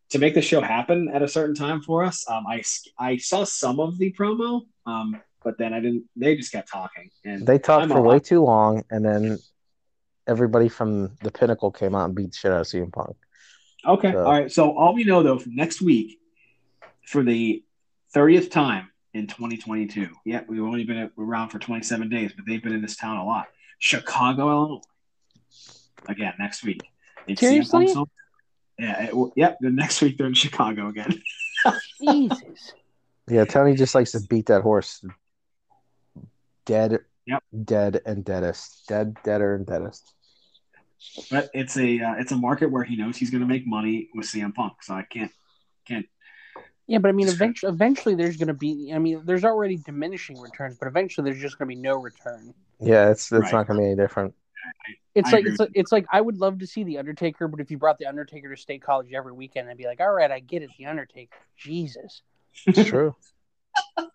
to make the show happen at a certain time for us. Um, I I saw some of the promo, um, but then I didn't. They just kept talking, and They talked I'm for way too long, and then everybody from the Pinnacle came out and beat the shit out of CM Punk. Okay. So- All right. So all we know though, from next week, for the thirtieth time in 2022. Yeah, we've only been around for 27 days, but they've been in this town a lot. Chicago, Illinois. Again, next week. It's CM Seriously? Yeah. It, yep. The next week they're in Chicago again. Jesus. Yeah, Tony just likes to beat that horse. Dead, Yep. dead, and deadest. Dead, deader, and deadest. But it's a uh, it's a market where he knows he's going to make money with CM Punk. So I can't can't. Yeah, but I mean, eventually, eventually, there's going to be. I mean, there's already diminishing returns, but eventually, there's just going to be no return. Yeah, it's it's Right. not gonna be any different. It's I like it's like, it's like I would love to see the Undertaker, but if you brought the Undertaker to State College every weekend, I'd be like, all right, I get it, the Undertaker. Jesus. It's true.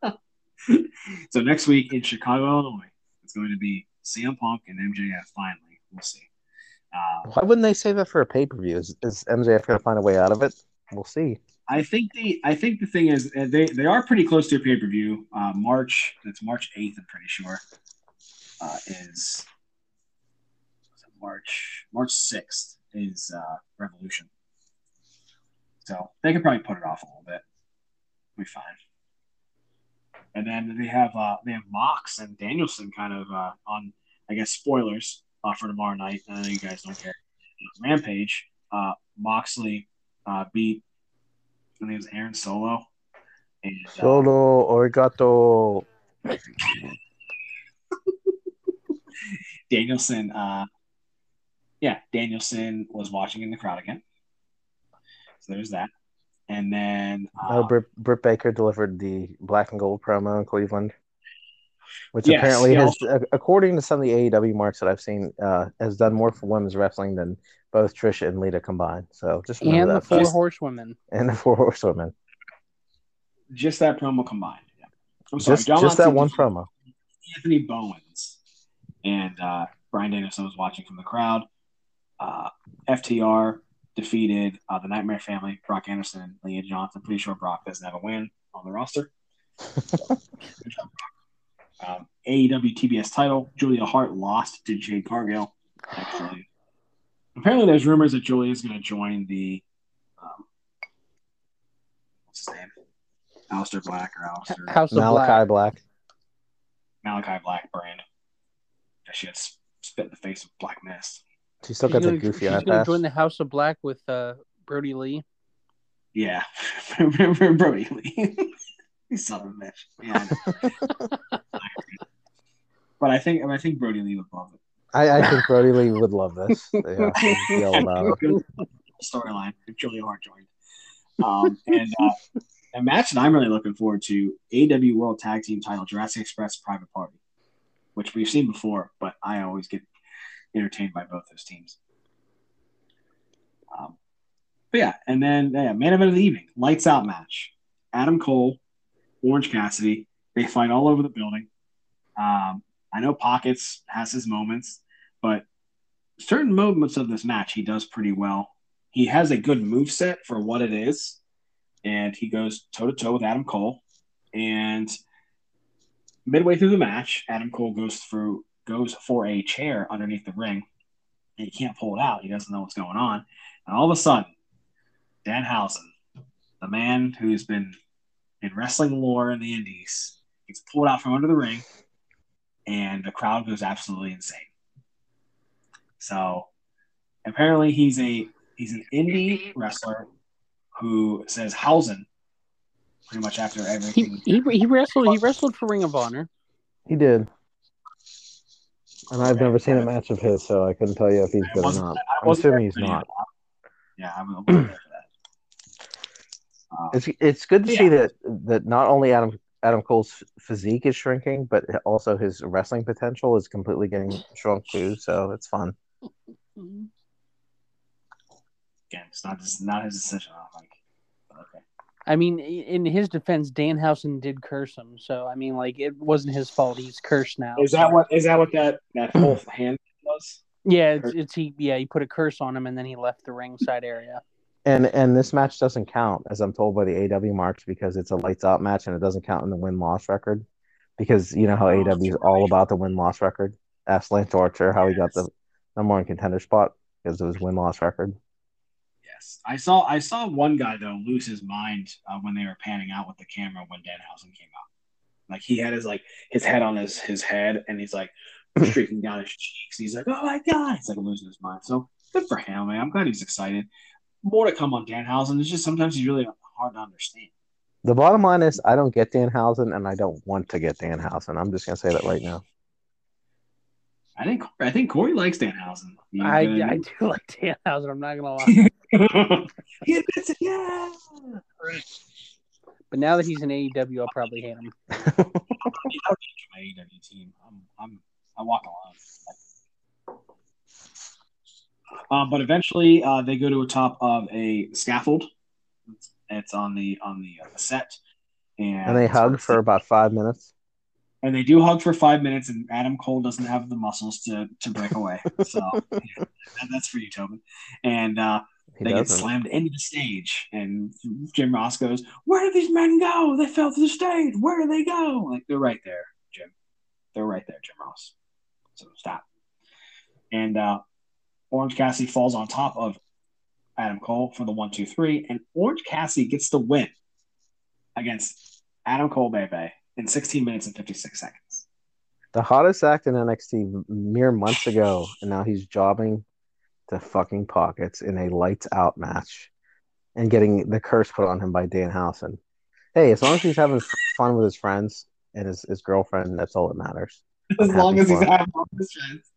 so next week in Chicago, Illinois, it's going to be CM Punk and MJF. Finally, we'll see. Uh, Why wouldn't they save that for a pay per view? Is, is MJF gonna find a way out of it? We'll see. I think the I think the thing is uh, they they are pretty close to a pay per view. Uh, March it's March eighth. I'm pretty sure uh, is March March sixth is uh, Revolution. So they could probably put it off a little bit. Be fine. And then they have uh, they have Mox and Danielson kind of uh, on I guess spoilers uh, for tomorrow night. I know you guys don't care. Rampage. Uh, Moxley uh, beat I think it was Aaron Solo. And, uh, Solo origato. Danielson, uh, yeah, Danielson was watching in the crowd again. So there's that. And then, uh, Oh, Britt, Britt Baker delivered the black and gold promo in Cleveland, which Yes, apparently has, uh, according to some of the AEW marks that I've seen, uh, has done more for women's wrestling than both Trisha and Lita combined. So just And the that four fact. horsewomen. and the four horsewomen. just that promo combined. Yeah. I'm sorry, Just, John just that one promo. Anthony Bowens. And uh, Bryan Danielson was watching from the crowd. Uh, FTR defeated uh, the Nightmare Family, Brock Anderson and Lee Johnson. Pretty sure Brock doesn't have a win on the roster. Good job, Brock. um, AEW TBS title. Julia Hart lost to Jade Cargill. Actually, apparently, there's rumors that Julia is going to join the um, what's his name, Aleister Black or Aleister House of Malachi Black. Black. Malachi Black brand. That she had spit in the face of Black Mist. She still She's got gonna, the goofy she's eye gonna join the House of Black with uh, Brodie Lee. Yeah, Brodie Lee. He's son of a bitch. Yeah, I but I think I think Brodie Lee would love it. I, I think Brodie Lee would love this. Yeah, he'd be all about it. storyline. Julia Hart joined. Um, and uh, a match that I'm really looking forward to: AW World Tag Team Title Jurassic Express Private Party, which we've seen before, but I always get entertained by both those teams. Um, but yeah, and then yeah, event of the evening, lights out match. Adam Cole, Orange Cassidy, they fight all over the building. Um, I know Pockets has his moments, but certain moments of this match he does pretty well. He has a good move set for what it is, and he goes toe to toe with Adam Cole. And midway through the match, Adam Cole goes through goes for a chair underneath the ring, and he can't pull it out. He doesn't know what's going on, and all of a sudden, Danhausen, the man who's been in wrestling lore in the Indies, gets pulled out from under the ring, and the crowd goes absolutely insane. So apparently he's a he's an indie wrestler who says Hausen pretty much after He, everything. he he wrestled he wrestled for Ring of Honor. He did. And I've never seen a match of his, so I couldn't tell you if he's good or wasn't- I I'm assuming he's for any of not. Yeah, I wasn't there for that. Uh, It's it's good to Yeah. see that that not only Adam Adam Cole's physique is shrinking, but also his wrestling potential is completely getting shrunk too. So it's fun. again, it's not just not his decision. I'm like, okay. I mean, in his defense, Danhausen did curse him, so I mean, like it wasn't his fault. He's cursed now. Is that what is that what that that whole hand was? Yeah, it's, it's he. Yeah, he put a curse on him, and then he left the ringside area. And and this match doesn't count, as I'm told by the AW marks, because it's a lights out match and it doesn't count in the win loss record. Because you know how Oh, AW is all about the win loss record. Ask Lance Archer how he got the number one contender spot because of his win loss record. I saw. I saw one guy though lose his mind uh, when they were panning out with the camera when Danhausen came out. Like he had his like his head on his his head, and he's like streaking down his cheeks. He's like, "Oh my god!" He's like losing his mind. So good for him, man. I'm glad he's excited. More to come on Danhausen. It's just sometimes he's really hard to understand. The bottom line is I don't get Danhausen and I don't want to get Danhausen. I'm just gonna say that right now. I think I think Corey likes Danhausen. He, I, uh, I do like Danhausen. I'm not gonna lie, he admits it. Yeah. but now that he's in AEW, I'll probably hate him. my AEW team. I'm, I'm, I walk alone. Um, but eventually, uh, they go to a top of a scaffold. It's, it's on the on the, uh, set, and And they hug for about five minutes. And they do hug for five minutes. And Adam Cole doesn't have the muscles to to break away, so yeah, that's for you, Tobin. And uh, He they get slammed into the stage, and Jim Ross goes, "Where did these men go? They fell to the stage. Where did they go? Like they're right there, Jim. They're right there, Jim Ross. So stop." And uh, Orange Cassidy falls on top of Adam Cole for the one, two, three, and Orange Cassidy gets the win against Adam Cole Bebe in 16 minutes and 56 seconds. The hottest act in NXT mere months ago, and now he's jobbing to fucking pockets in a lights out match and getting the curse put on him by Danhausen. Hey, as long as he's having fun with his friends and his, his girlfriend, that's all that matters. As I'm long as he's him. having fun with his friends,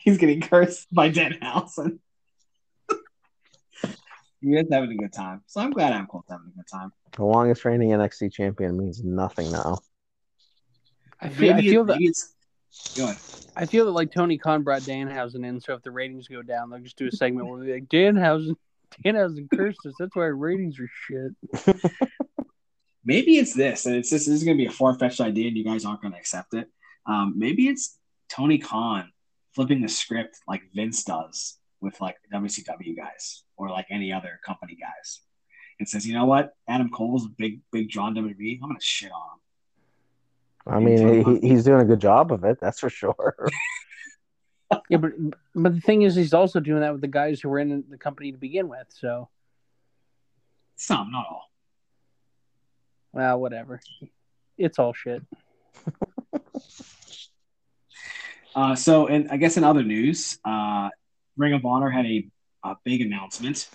he's getting cursed by Danhausen. you guys having a good time. So I'm glad Cole's having a good time. The longest reigning NXT champion means nothing now. I feel, I feel it- that it's. I feel that like Tony Khan brought Danhausen in, so if the ratings go down, they'll just do a segment where they're like Danhausen, Danhausen cursed us. That's why our ratings are shit. maybe it's this, and it's this, this is going to be a far fetched idea, and you guys aren't going to accept it. Um, maybe it's Tony Khan flipping the script like Vince does with like WCW guys or like any other company guys. and says, you know what, Adam Cole's a big, big John WWE. I'm going to shit on him. I mean, he, he's doing a good job of it, that's for sure. Yeah, but but the thing is, he's also doing that with the guys who were in the company to begin with. So, Some, not all. well, whatever. It's all shit. Uh, so, and I guess in other news, uh, Ring of Honor had a, a big announcement,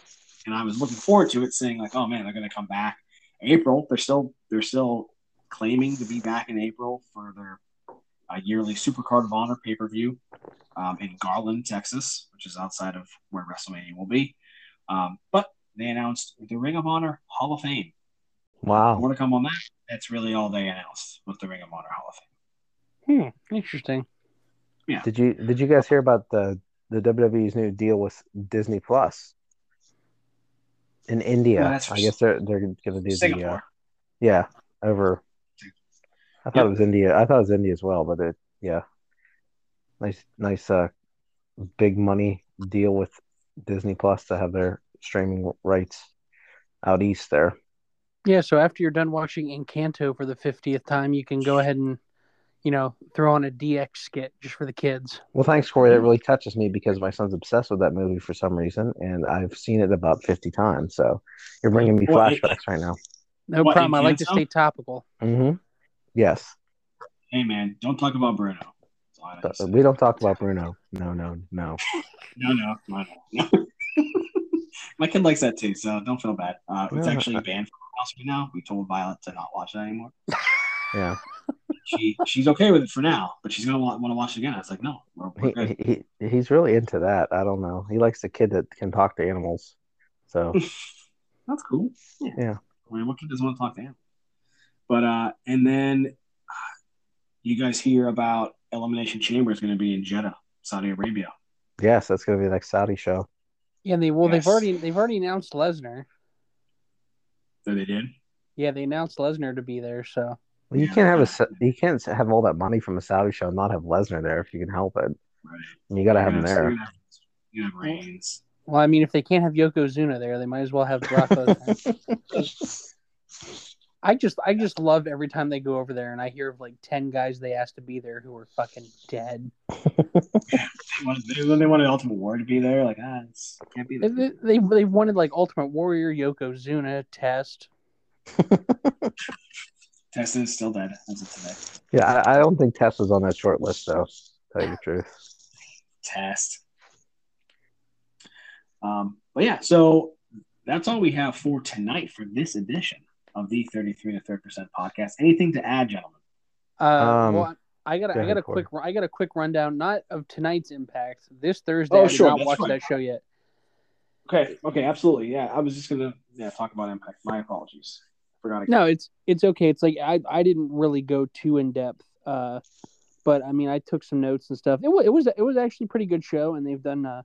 and I was looking forward to it, saying like, "Oh man, they're going to come back April." They're still they're still claiming to be back in April for their a yearly Supercard of Honor pay per view um, in Garland, Texas, which is outside of where WrestleMania will be. Um, but they announced the Ring of Honor Hall of Fame. Wow. More to come on that. That's really all they announced with the Ring of Honor Hall of Fame. Hmm, interesting. Did you did you guys hear about the the WWE's new deal with Disney Plus in India? No, I guess they're they're going to do the uh, yeah over. I thought Yep. it was India. I thought it was India as well, but it yeah, nice nice uh big money deal with Disney Plus to have their streaming rights out east there. Yeah, so after you're done watching Encanto for the 50th time, you can go ahead and, you know, throw on a DX skit just for the kids. Well, thanks, Corey. That really touches me because my son's obsessed with that movie for some reason, and I've seen it about fifty times. So you're bringing me flashbacks right now. No What, problem. I like to Encanto? stay topical. hmm Yes, Hey, man, don't talk about Bruno. That's all I have to but say. we don't talk about Bruno. No, no, no. No, no, no, no. My kid likes that too, so don't feel bad. Uh, it's Yeah. actually banned from our house right now. We told Violet to not watch that anymore. Yeah, She she's okay with it for now, but she's gonna want, want to watch it again. I was like, no, we're, we're he, good. he he- he's really into that. I don't know. He likes the kid that can talk to animals. So That's cool. Yeah. I mean, what kid doesn't want to talk to him? But uh, and then uh, you guys hear about Elimination Chamber is going to be in Jeddah, Saudi Arabia. yes, that's gonna be the next Saudi show. Yeah, they well Yes. they've already they've already announced Lesnar. So they did. Yeah, they announced Lesnar to be there. So Well, you Yeah. can't have a you can't have all that money from a Saudi show and not have Lesnar there if you can help it. Right. You got to have You're him there. you're have- You have Reigns. well, I mean, if they can't have Yokozuna there, they might as well have Brock Lesnar. I just I just love every time they go over there and I hear of like ten guys they asked to be there who are fucking dead. They wanted, they, they wanted Ultimate War to be there. Like, ah, it's, can't be They there. they, they wanted like Ultimate Warrior, Yokozuna, Test. Testa is still dead as of today. Yeah, I, I don't think Tess was on that short list though. Tell you the truth. Test. Um, but yeah, so that's all we have for tonight for this edition of the 33 to 3 percent podcast. Anything to add, gentlemen? Uh, Um, well, I got go a, I got a quick I got a quick rundown not of tonight's impact. This Thursday, Oh, I did sure, not that's watch right. that show yet. Okay, okay, absolutely. Yeah, I was just gonna yeah talk about Impact. My apologies. Forgot. Again. No, it's it's okay. It's like I I didn't really go too in depth. Uh, but I mean, I took some notes and stuff. It was it was it was actually a pretty good show, and they've done uh,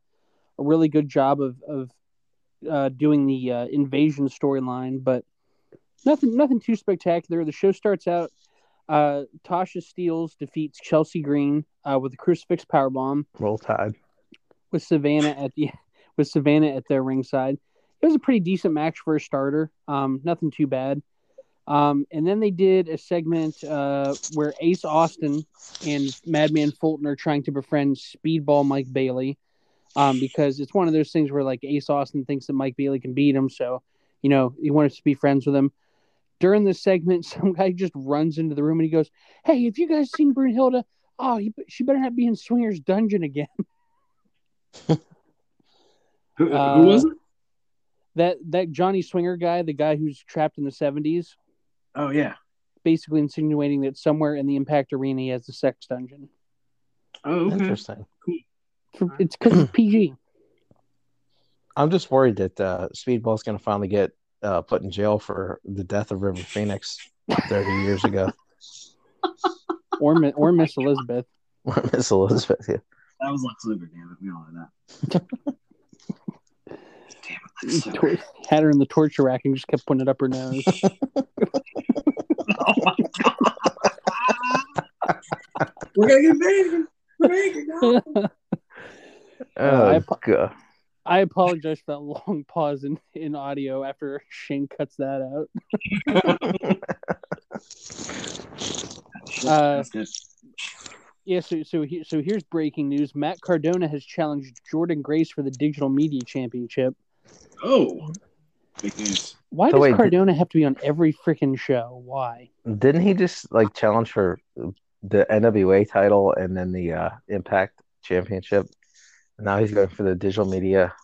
a really good job of of uh, doing the uh, invasion storyline. But nothing nothing too spectacular. The show starts out. Uh, Tasha Steelz defeats Chelsea Green uh, with a crucifix powerbomb Roll Tide. with Savannah at the with Savannah at their ringside. It was a pretty decent match for a starter. Um, nothing too bad. Um, and then they did a segment uh, where Ace Austin and Madman Fulton are trying to befriend Speedball Mike Bailey, um, because it's one of those things where like Ace Austin thinks that Mike Bailey can beat him, so you know he wanted to be friends with him. During this segment, some guy just runs into the room and he goes, "Hey, have you guys seen Brunhilde? Oh, he, she better not be in Swinger's Dungeon again." Who, uh, was it? that that Johnny Swinger guy, the guy who's trapped in the seventies, Oh yeah. basically insinuating that somewhere in the Impact Arena he has the sex dungeon. Oh okay. Interesting. For, it's because it's PG. I'm just worried that uh, Speedball's going to finally get uh, put in jail for the death of River Phoenix 30 years ago. Or Mi- or Miss Elizabeth. or Miss Elizabeth. Yeah. That was Lex Luger. Damn it, we all know that. damn it, Lex Luger. Tor- had her in the torture rack and just kept putting it up her nose. Oh my god. We're gonna get big. We're gonna get big. Oh, I apo- God. I apologize for that long pause in, in audio after Shane cuts that out. Uh, Yeah, so so he, so here's breaking news. Matt Cardona has challenged Jordynne Grace for the Digital Media Championship. Oh, big news. Why So does wait, did- Cardona have to be on every freaking show? Why? Didn't he just like challenge for the NWA title and then the uh, Impact Championship? Now he's going for the digital media.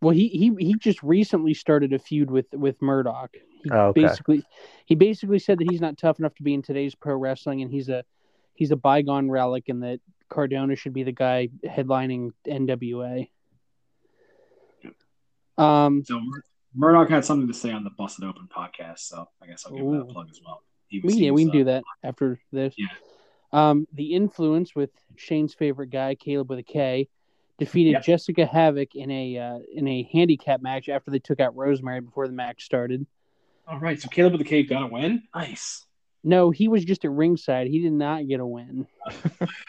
Well, he he he just recently started a feud with with Murdoch. He Oh, okay. basically he basically said that he's not tough enough to be in today's pro wrestling, and he's a he's a bygone relic and that Cardona should be the guy headlining NWA. Um, So Mur- Murdoch had something to say on the Busted Open podcast, so I guess I'll give him that a plug as well. He we, he yeah, we can uh, do that after this. Yeah. Um, the influence with Shane's favorite guy, Kaleb with a K, defeated Yep. Jessicka Havok in a uh, in a handicap match after they took out Rosemary before the match started. All right, so Kaleb with the K got a win. Nice. No, he was just at ringside. He did not get a win.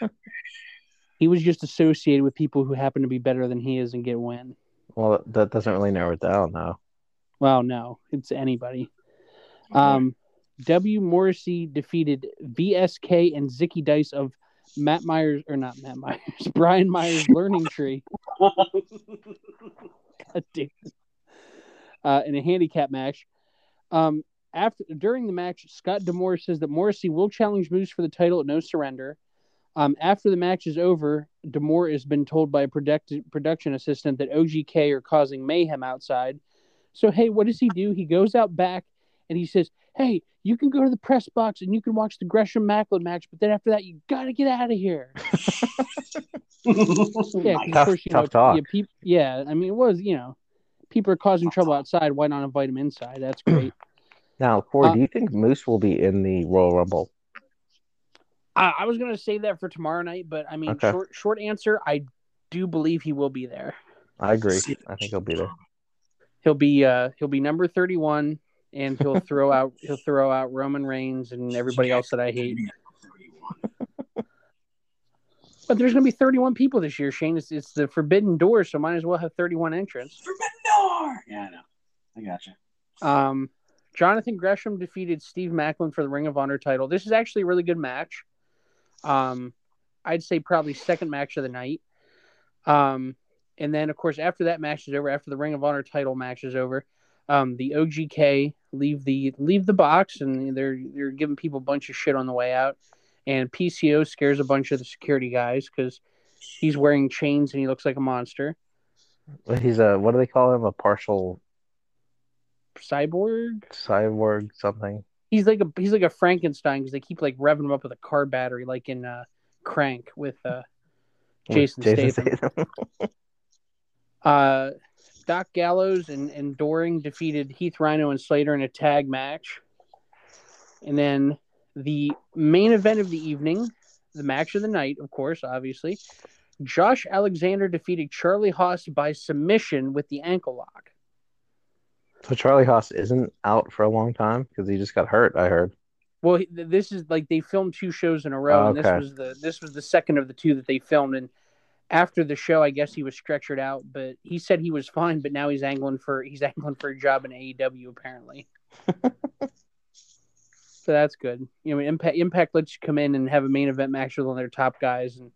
he was just associated with people who happen to be better than he is and get a win. Well, that doesn't really narrow it down, though. Well, no, it's anybody. Um, W. Morrissey defeated VSK and Zicky Dice of Matt Myers, or not Matt Myers, Brian Myers' Learning Tree. God damn it. Uh, in a handicap match. Um, after during the match, Scott D'Amore says that Morrissey will challenge Moose for the title at No Surrender. Um, after the match is over, D'Amore has been told by a product- production assistant that OGK are causing mayhem outside. So hey, what does he do? He goes out back and he says, "Hey, you can go to the press box and you can watch the Gresham Maclin match, but then after that, you got to get out of here." Yeah, 'cause of Tough- course, you tough know, talk. Yeah, peop- yeah, I mean, it was you know, people are causing trouble outside. Why not invite them inside? That's great. Now, Corey, Uh, do you think Moose will be in the Royal Rumble? I, I was gonna save that for tomorrow night, but I mean, Okay. short short answer, I do believe he will be there. I agree. I think he'll be there. He'll be uh he'll be number thirty one, and he'll throw out he'll throw out Roman Reigns and everybody else that I hate. But there's gonna be thirty one people this year, Shane. It's, it's the Forbidden Door, so might as well have thirty one entrants. Forbidden Door. Yeah, I know. I gotcha. Um, Jonathan Gresham defeated Steve Maclin for the Ring of Honor title. This is actually a really good match. Um, I'd say probably second match of the night. Um, and then of course after that match is over, after the Ring of Honor title match is over, um, the OGK leave the leave the box and they're they're giving people a bunch of shit on the way out. And PCO scares a bunch of the security guys because he's wearing chains and he looks like a monster. He's a what do they call him? A partial Cyborg. cyborg something. he's like a he's like a Frankenstein because they keep like revving him up with a car battery, like in uh, Crank with uh, Jason, Statham. Uh, Doc Gallows and, and Doering defeated Heath Rhyno and Slater in a tag match, and then the main event of the evening, the match of the night, of course, obviously, Josh Alexander defeated Charlie Haas by submission with the ankle lock. So Charlie Haas isn't out for a long time because he just got hurt. I heard. Well, this is like they filmed two shows in a row, Oh, and this was the this was the second of the two that they filmed. And after the show, I guess he was stretchered out, but he said he was fine. But now he's angling for he's angling for a job in AEW apparently. so that's good. You know, Impact Impact lets you come in and have a main event match with one of their top guys, and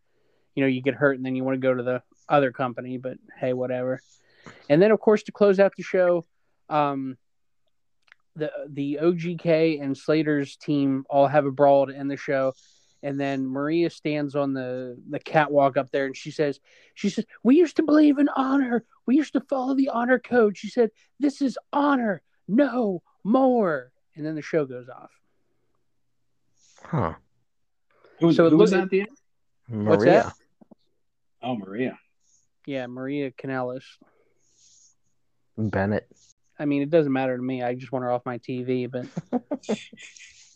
you know you get hurt, and then you want to go to the other company. But hey, whatever. And then of course to close out the show, um, the the OGK and Slater's team all have a brawl to end the show. And then Maria stands on the, the catwalk up there and she says, she says, we used to believe in honor. We used to follow the honor code. She said, this is honor. No more. And then the show goes off. Huh. Who, So it who was that at the end? Maria. What's that? Oh, Maria. Yeah, Maria Kanellis. Bennett. I mean, it doesn't matter to me. I just want her off my TV, but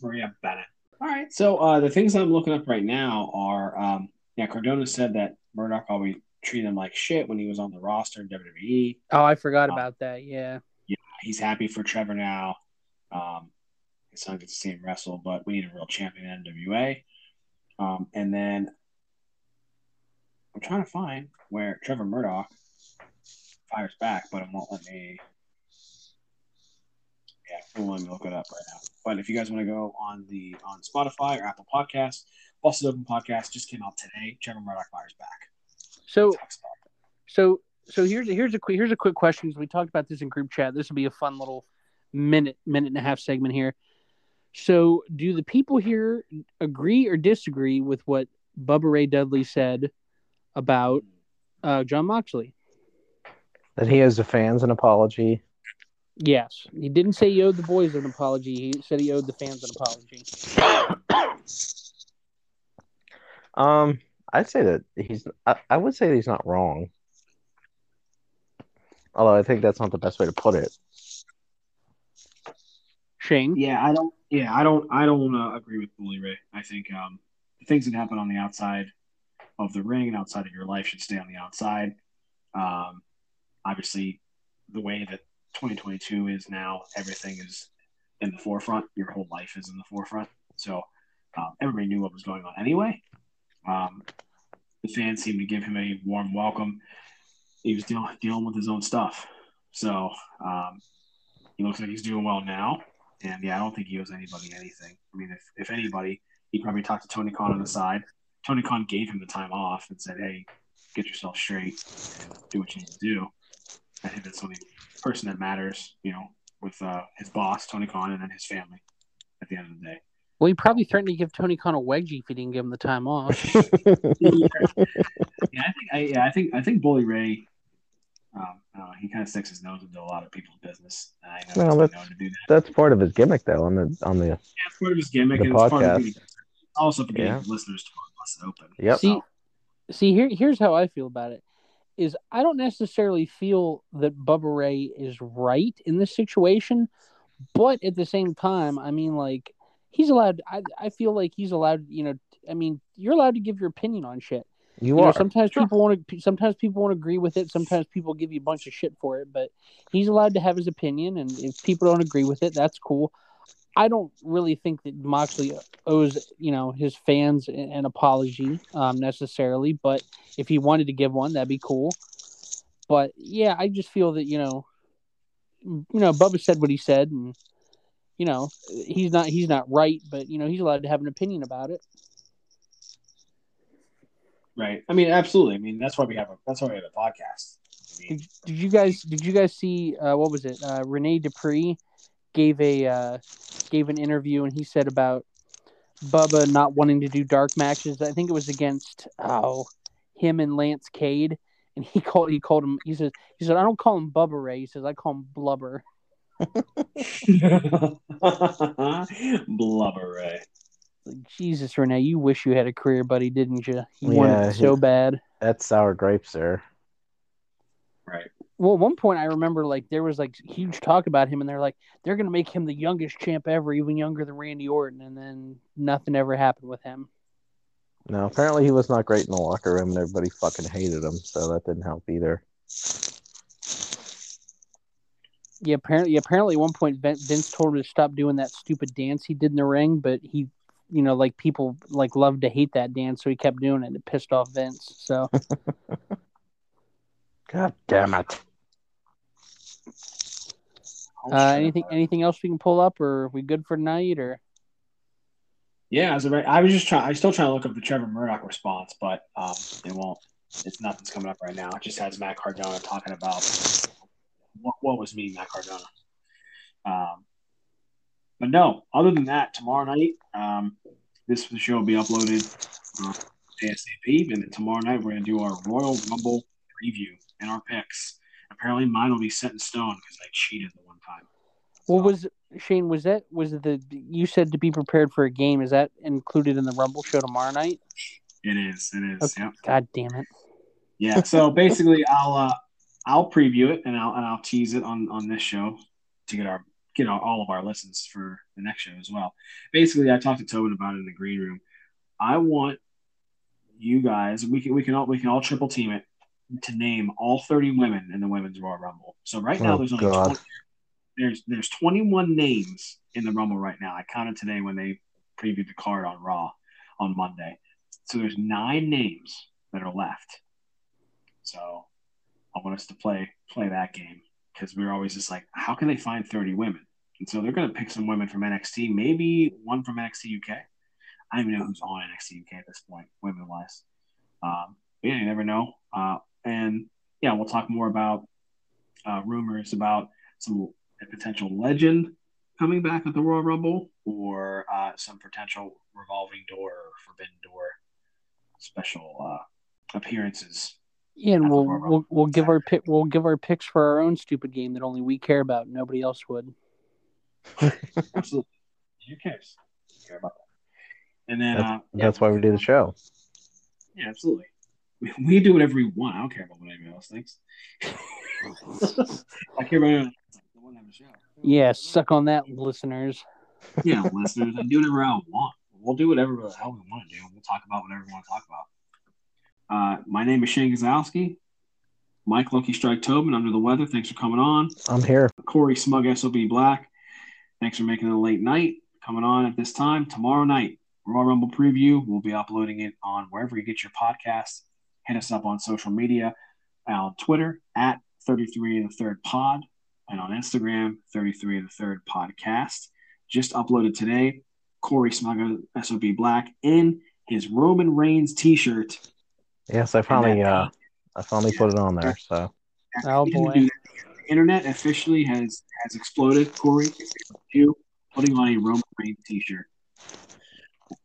Maria Bennett. All right. So uh, the things I'm looking up right now are, um, yeah, Cardona said that Murdoch always treated him like shit when he was on the roster in WWE. oh, I forgot Oh. about that. Yeah. He's happy for Trevor now. Um, his son gets to see him wrestle, but we need a real champion in NWA. Um, and then I'm trying to find where Trevor Murdoch fires back, but it won't let me. Yeah, it won't let me look it up right now. But if you guys want to go on the on Spotify or Apple Podcasts, Busted Open Podcast just came out today. Trevor Murdoch fires back. So So so here's a, here's a quick here's a quick question 'cause we talked about this in group chat. This will be a fun little minute minute and a half segment here. So do the people here agree or disagree with what Bubba Ray Dudley said about uh, Jon Moxley? That he owes the fans an apology. Yes, he didn't say he owed the boys an apology. He said he owed the fans an apology. Um, I'd say that he's. I, I would say that he's not wrong. Although I think that's not the best way to put it. Shane. Yeah, I don't. Yeah, I don't. I don't uh, agree with Bully Ray. I think um, the things that happen on the outside of the ring and outside of your life should stay on the outside. Um, obviously, the way that 2022 is now, everything is in the forefront. Your whole life is in the forefront. So um, everybody knew what was going on anyway. Um, the fans seemed to give him a warm welcome. He was dealing dealing with his own stuff, so um, he looks like he's doing well now. And yeah, I don't think he owes anybody anything. I mean, if, if anybody, he probably talked to Tony Khan on the side. Tony Khan gave him the time off and said, "Hey, get yourself straight do what you need to do." I think that's the only person that matters, you know, with uh, his boss Tony Khan and then his family. At the end of the day, Well, he probably threatened to give Tony Khan a wedgie if he didn't give him the time off. yeah, I think I, yeah, I think I think Bully Ray, um, uh, he kind of sticks his nose into a lot of people's business. I know Well, that's- known to do that. that's part of his gimmick, though. On the on the Yeah, it's part of his gimmick, The and it's part of podcast. also for getting Yeah. listeners to busted open. Yep. See, see here, here's how I feel about it. Is I don't necessarily feel that Bubba Ray is right in this situation, but at the same time, I mean, like he's allowed. I I feel like he's allowed. You know, I mean, you're allowed to give your opinion on shit. you, You know, are. sometimes Sure. people want to. Sometimes people won't agree with it. Sometimes people give you a bunch of shit for it. But he's allowed to have his opinion, and if people don't agree with it, that's cool. I don't really think that Moxley owes you know his fans an apology um, necessarily, but if he wanted to give one, that'd be cool. But yeah, I just feel that you know, you know, Bubba said what he said, and you know, he's not he's not right, but you know, he's allowed to have an opinion about it. Right. I mean, absolutely. I mean, that's why we have a that's why we have a podcast. I mean, Did, did you guys did you guys see uh, what was it? Uh, Rene Dupree gave a uh, gave an interview and he said about Bubba not wanting to do dark matches. I think it was against oh him and Lance Cade, and he called he called him. He says he said I don't call him Bubba Ray. He says I call him Blubber. Blubber Ray. Like, Jesus, Renee, you wish you had a career, buddy, didn't you? You Yeah, wanted it so he- bad. That's sour grapes, sir. Right. Well, at one point I remember like there was like huge talk about him, and they're like they're gonna make him the youngest champ ever, even younger than Randy Orton, and then nothing ever happened with him. No, apparently he was not great in the locker room, and everybody fucking hated him, so that didn't help either. Yeah, apparently, apparently at one point Vince told him to stop doing that stupid dance he did in the ring, but he, you know, like people like loved to hate that dance, so he kept doing it. and It pissed off Vince. So God damn it! Uh, anything anything else we can pull up, or are we good for tonight? Or Yeah, as a, right- I was just trying. I still trying to look up the Trevor Murdoch response, but um, it won't. It's nothing's coming up right now. It just has Matt Cardona talking about what, what was me, Matt Cardona. Um, but no, other than that, tomorrow night, um, this show will be uploaded uh, ASAP, and then tomorrow night we're gonna do our Royal Rumble preview and our picks. Apparently, mine will be set in stone because I cheated the one time. what was Shane? Was that was it the you said to be prepared for a game? Is that included in the Rumble show tomorrow night? It is. It is. Okay. Yep. God damn it! Yeah. So basically, I'll uh, I'll preview it and I'll and I'll tease it on on this show to get our get our, all of our listens for the next show as well. Basically, I talked to Tobin about it in the green room. I want you guys. We can we can all we can all triple team it to name all thirty women in the women's Royal Rumble. So right now Oh, there's only 20, there's there's 21 names in the Rumble right now. I counted today when they previewed the card on Raw on Monday. So there's nine names that are left. So I want us to play play that game because we are always just like, how can they find 30 women? And so they're going to pick some women from NXT, maybe one from NXT UK. I don't even know who's on NXT UK at this point, women wise. Um, but yeah, you never know. Uh, and yeah, we'll talk more about uh, rumors about some a potential legend coming back at the Royal Rumble or uh, some potential revolving door or forbidden door special uh, appearances Yeah, and we'll we'll, we'll give our pick we'll give our picks for our own stupid game that only we care about. Nobody else would. Absolutely. Who cares? Care about that. And then That's, uh, yeah, that's why we do the show. Yeah, absolutely. We, we do whatever we want. I don't care about what anybody else thinks. I care about it. The one on the show. Yeah, suck on that, listeners. Yeah, listeners, I do whatever I want. We'll do whatever the hell we want to do. We'll talk about whatever we want to talk about. Uh, my name is Shane Gazowski. Mike Lucky Strike Tobin, under the weather. Thanks for coming on. I'm here. Corey Smug SOB Black. Thanks for making it a late night. Coming on at this time tomorrow night. Royal Rumble preview. We'll be uploading it on wherever you get your podcasts. Hit us up on social media on Twitter at 33 and the third pod and on Instagram 33 and the third podcast. Just uploaded today. Corey Smug SOB Black in his Roman Reigns t-shirt. Yes, I finally uh I finally put it on there. So Oh, boy. The internet officially has has exploded. Corey, you putting on a Roman Reigns t-shirt.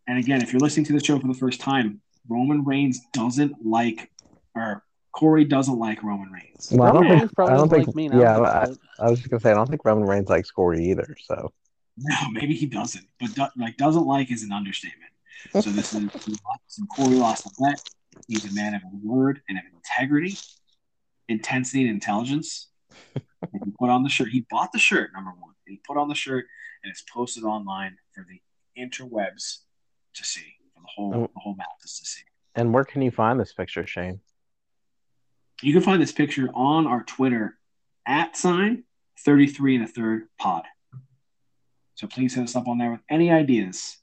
And again, if you're listening to the show for the first time, Roman Reigns doesn't like, or Corey doesn't like Roman Reigns. well, I don't Roman think Reigns probably I don't think like me, and I yeah. I, give a shit. I was just gonna say I don't think Roman Reigns likes Corey either. So No, maybe he doesn't, but do, like doesn't like is an understatement. So this is so Corey lost a bet. He's a man of his word and of integrity, intensity, and intelligence. And he put on the shirt. He bought the shirt, number one. He put on the shirt and it's posted online for the interwebs to see, for the whole Oh. the whole masses to see. and where can you find this picture, Shane? You can find this picture on our Twitter at sign 33 and a third pod. So please hit us up on there with any ideas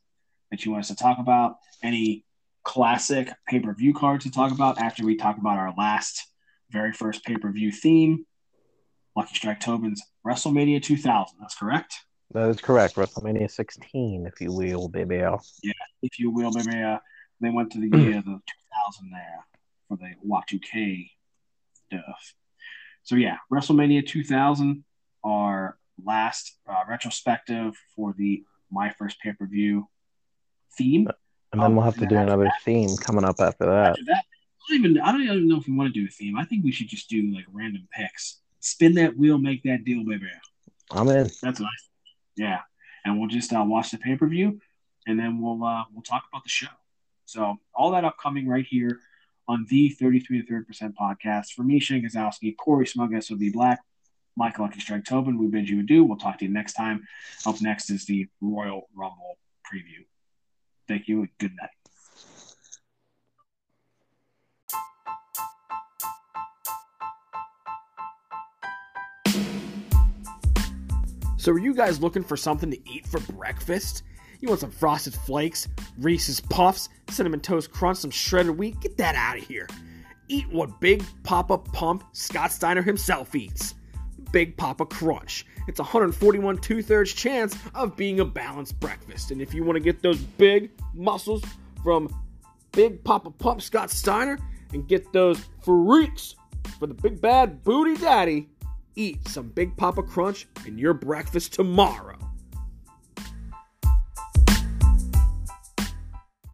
that you want us to talk about, any classic pay per view cards to talk about after we talk about our last, very first pay per view theme, Lucky Strike Tobin's WrestleMania 2000. That's correct. That is correct. WrestleMania 16, if you will, baby. Yeah, if you will, uh, they went to the year of the 2000 there for the Y2K stuff. So yeah, WrestleMania 2000, our last uh, retrospective for the My First Pay Per View theme. And then Um, we'll have to do another that- theme coming up after that. After that, I don't even I don't even know if we want to do a theme. I think we should just do like random picks. Spin that wheel, make that deal, baby. I'm in. That's what I think. Yeah, and we'll just uh, watch the pay per view, and then we'll uh, we'll talk about the show. So all that upcoming right here on the 33 to 30 percent podcast. For me, Shane Gazowski, Corey Smug, SOB Black, Michael Lucky Strike Tobin. We bid you adieu. We'll talk to you next time. Up next is the Royal Rumble preview. Thank you and good night. So, are you guys looking for something to eat for breakfast? You want some frosted flakes, Reese's Puffs, cinnamon toast crunch, some shredded wheat? Get that out of here. Eat what Big Papa Pump Scott Steiner himself eats Big Papa Crunch. It's a 141 two thirds chance of being a balanced breakfast. And if you want to get those big muscles from Big Papa Pump Scott Steiner and get those freaks for the big bad booty daddy, eat some Big Papa Crunch in your breakfast tomorrow.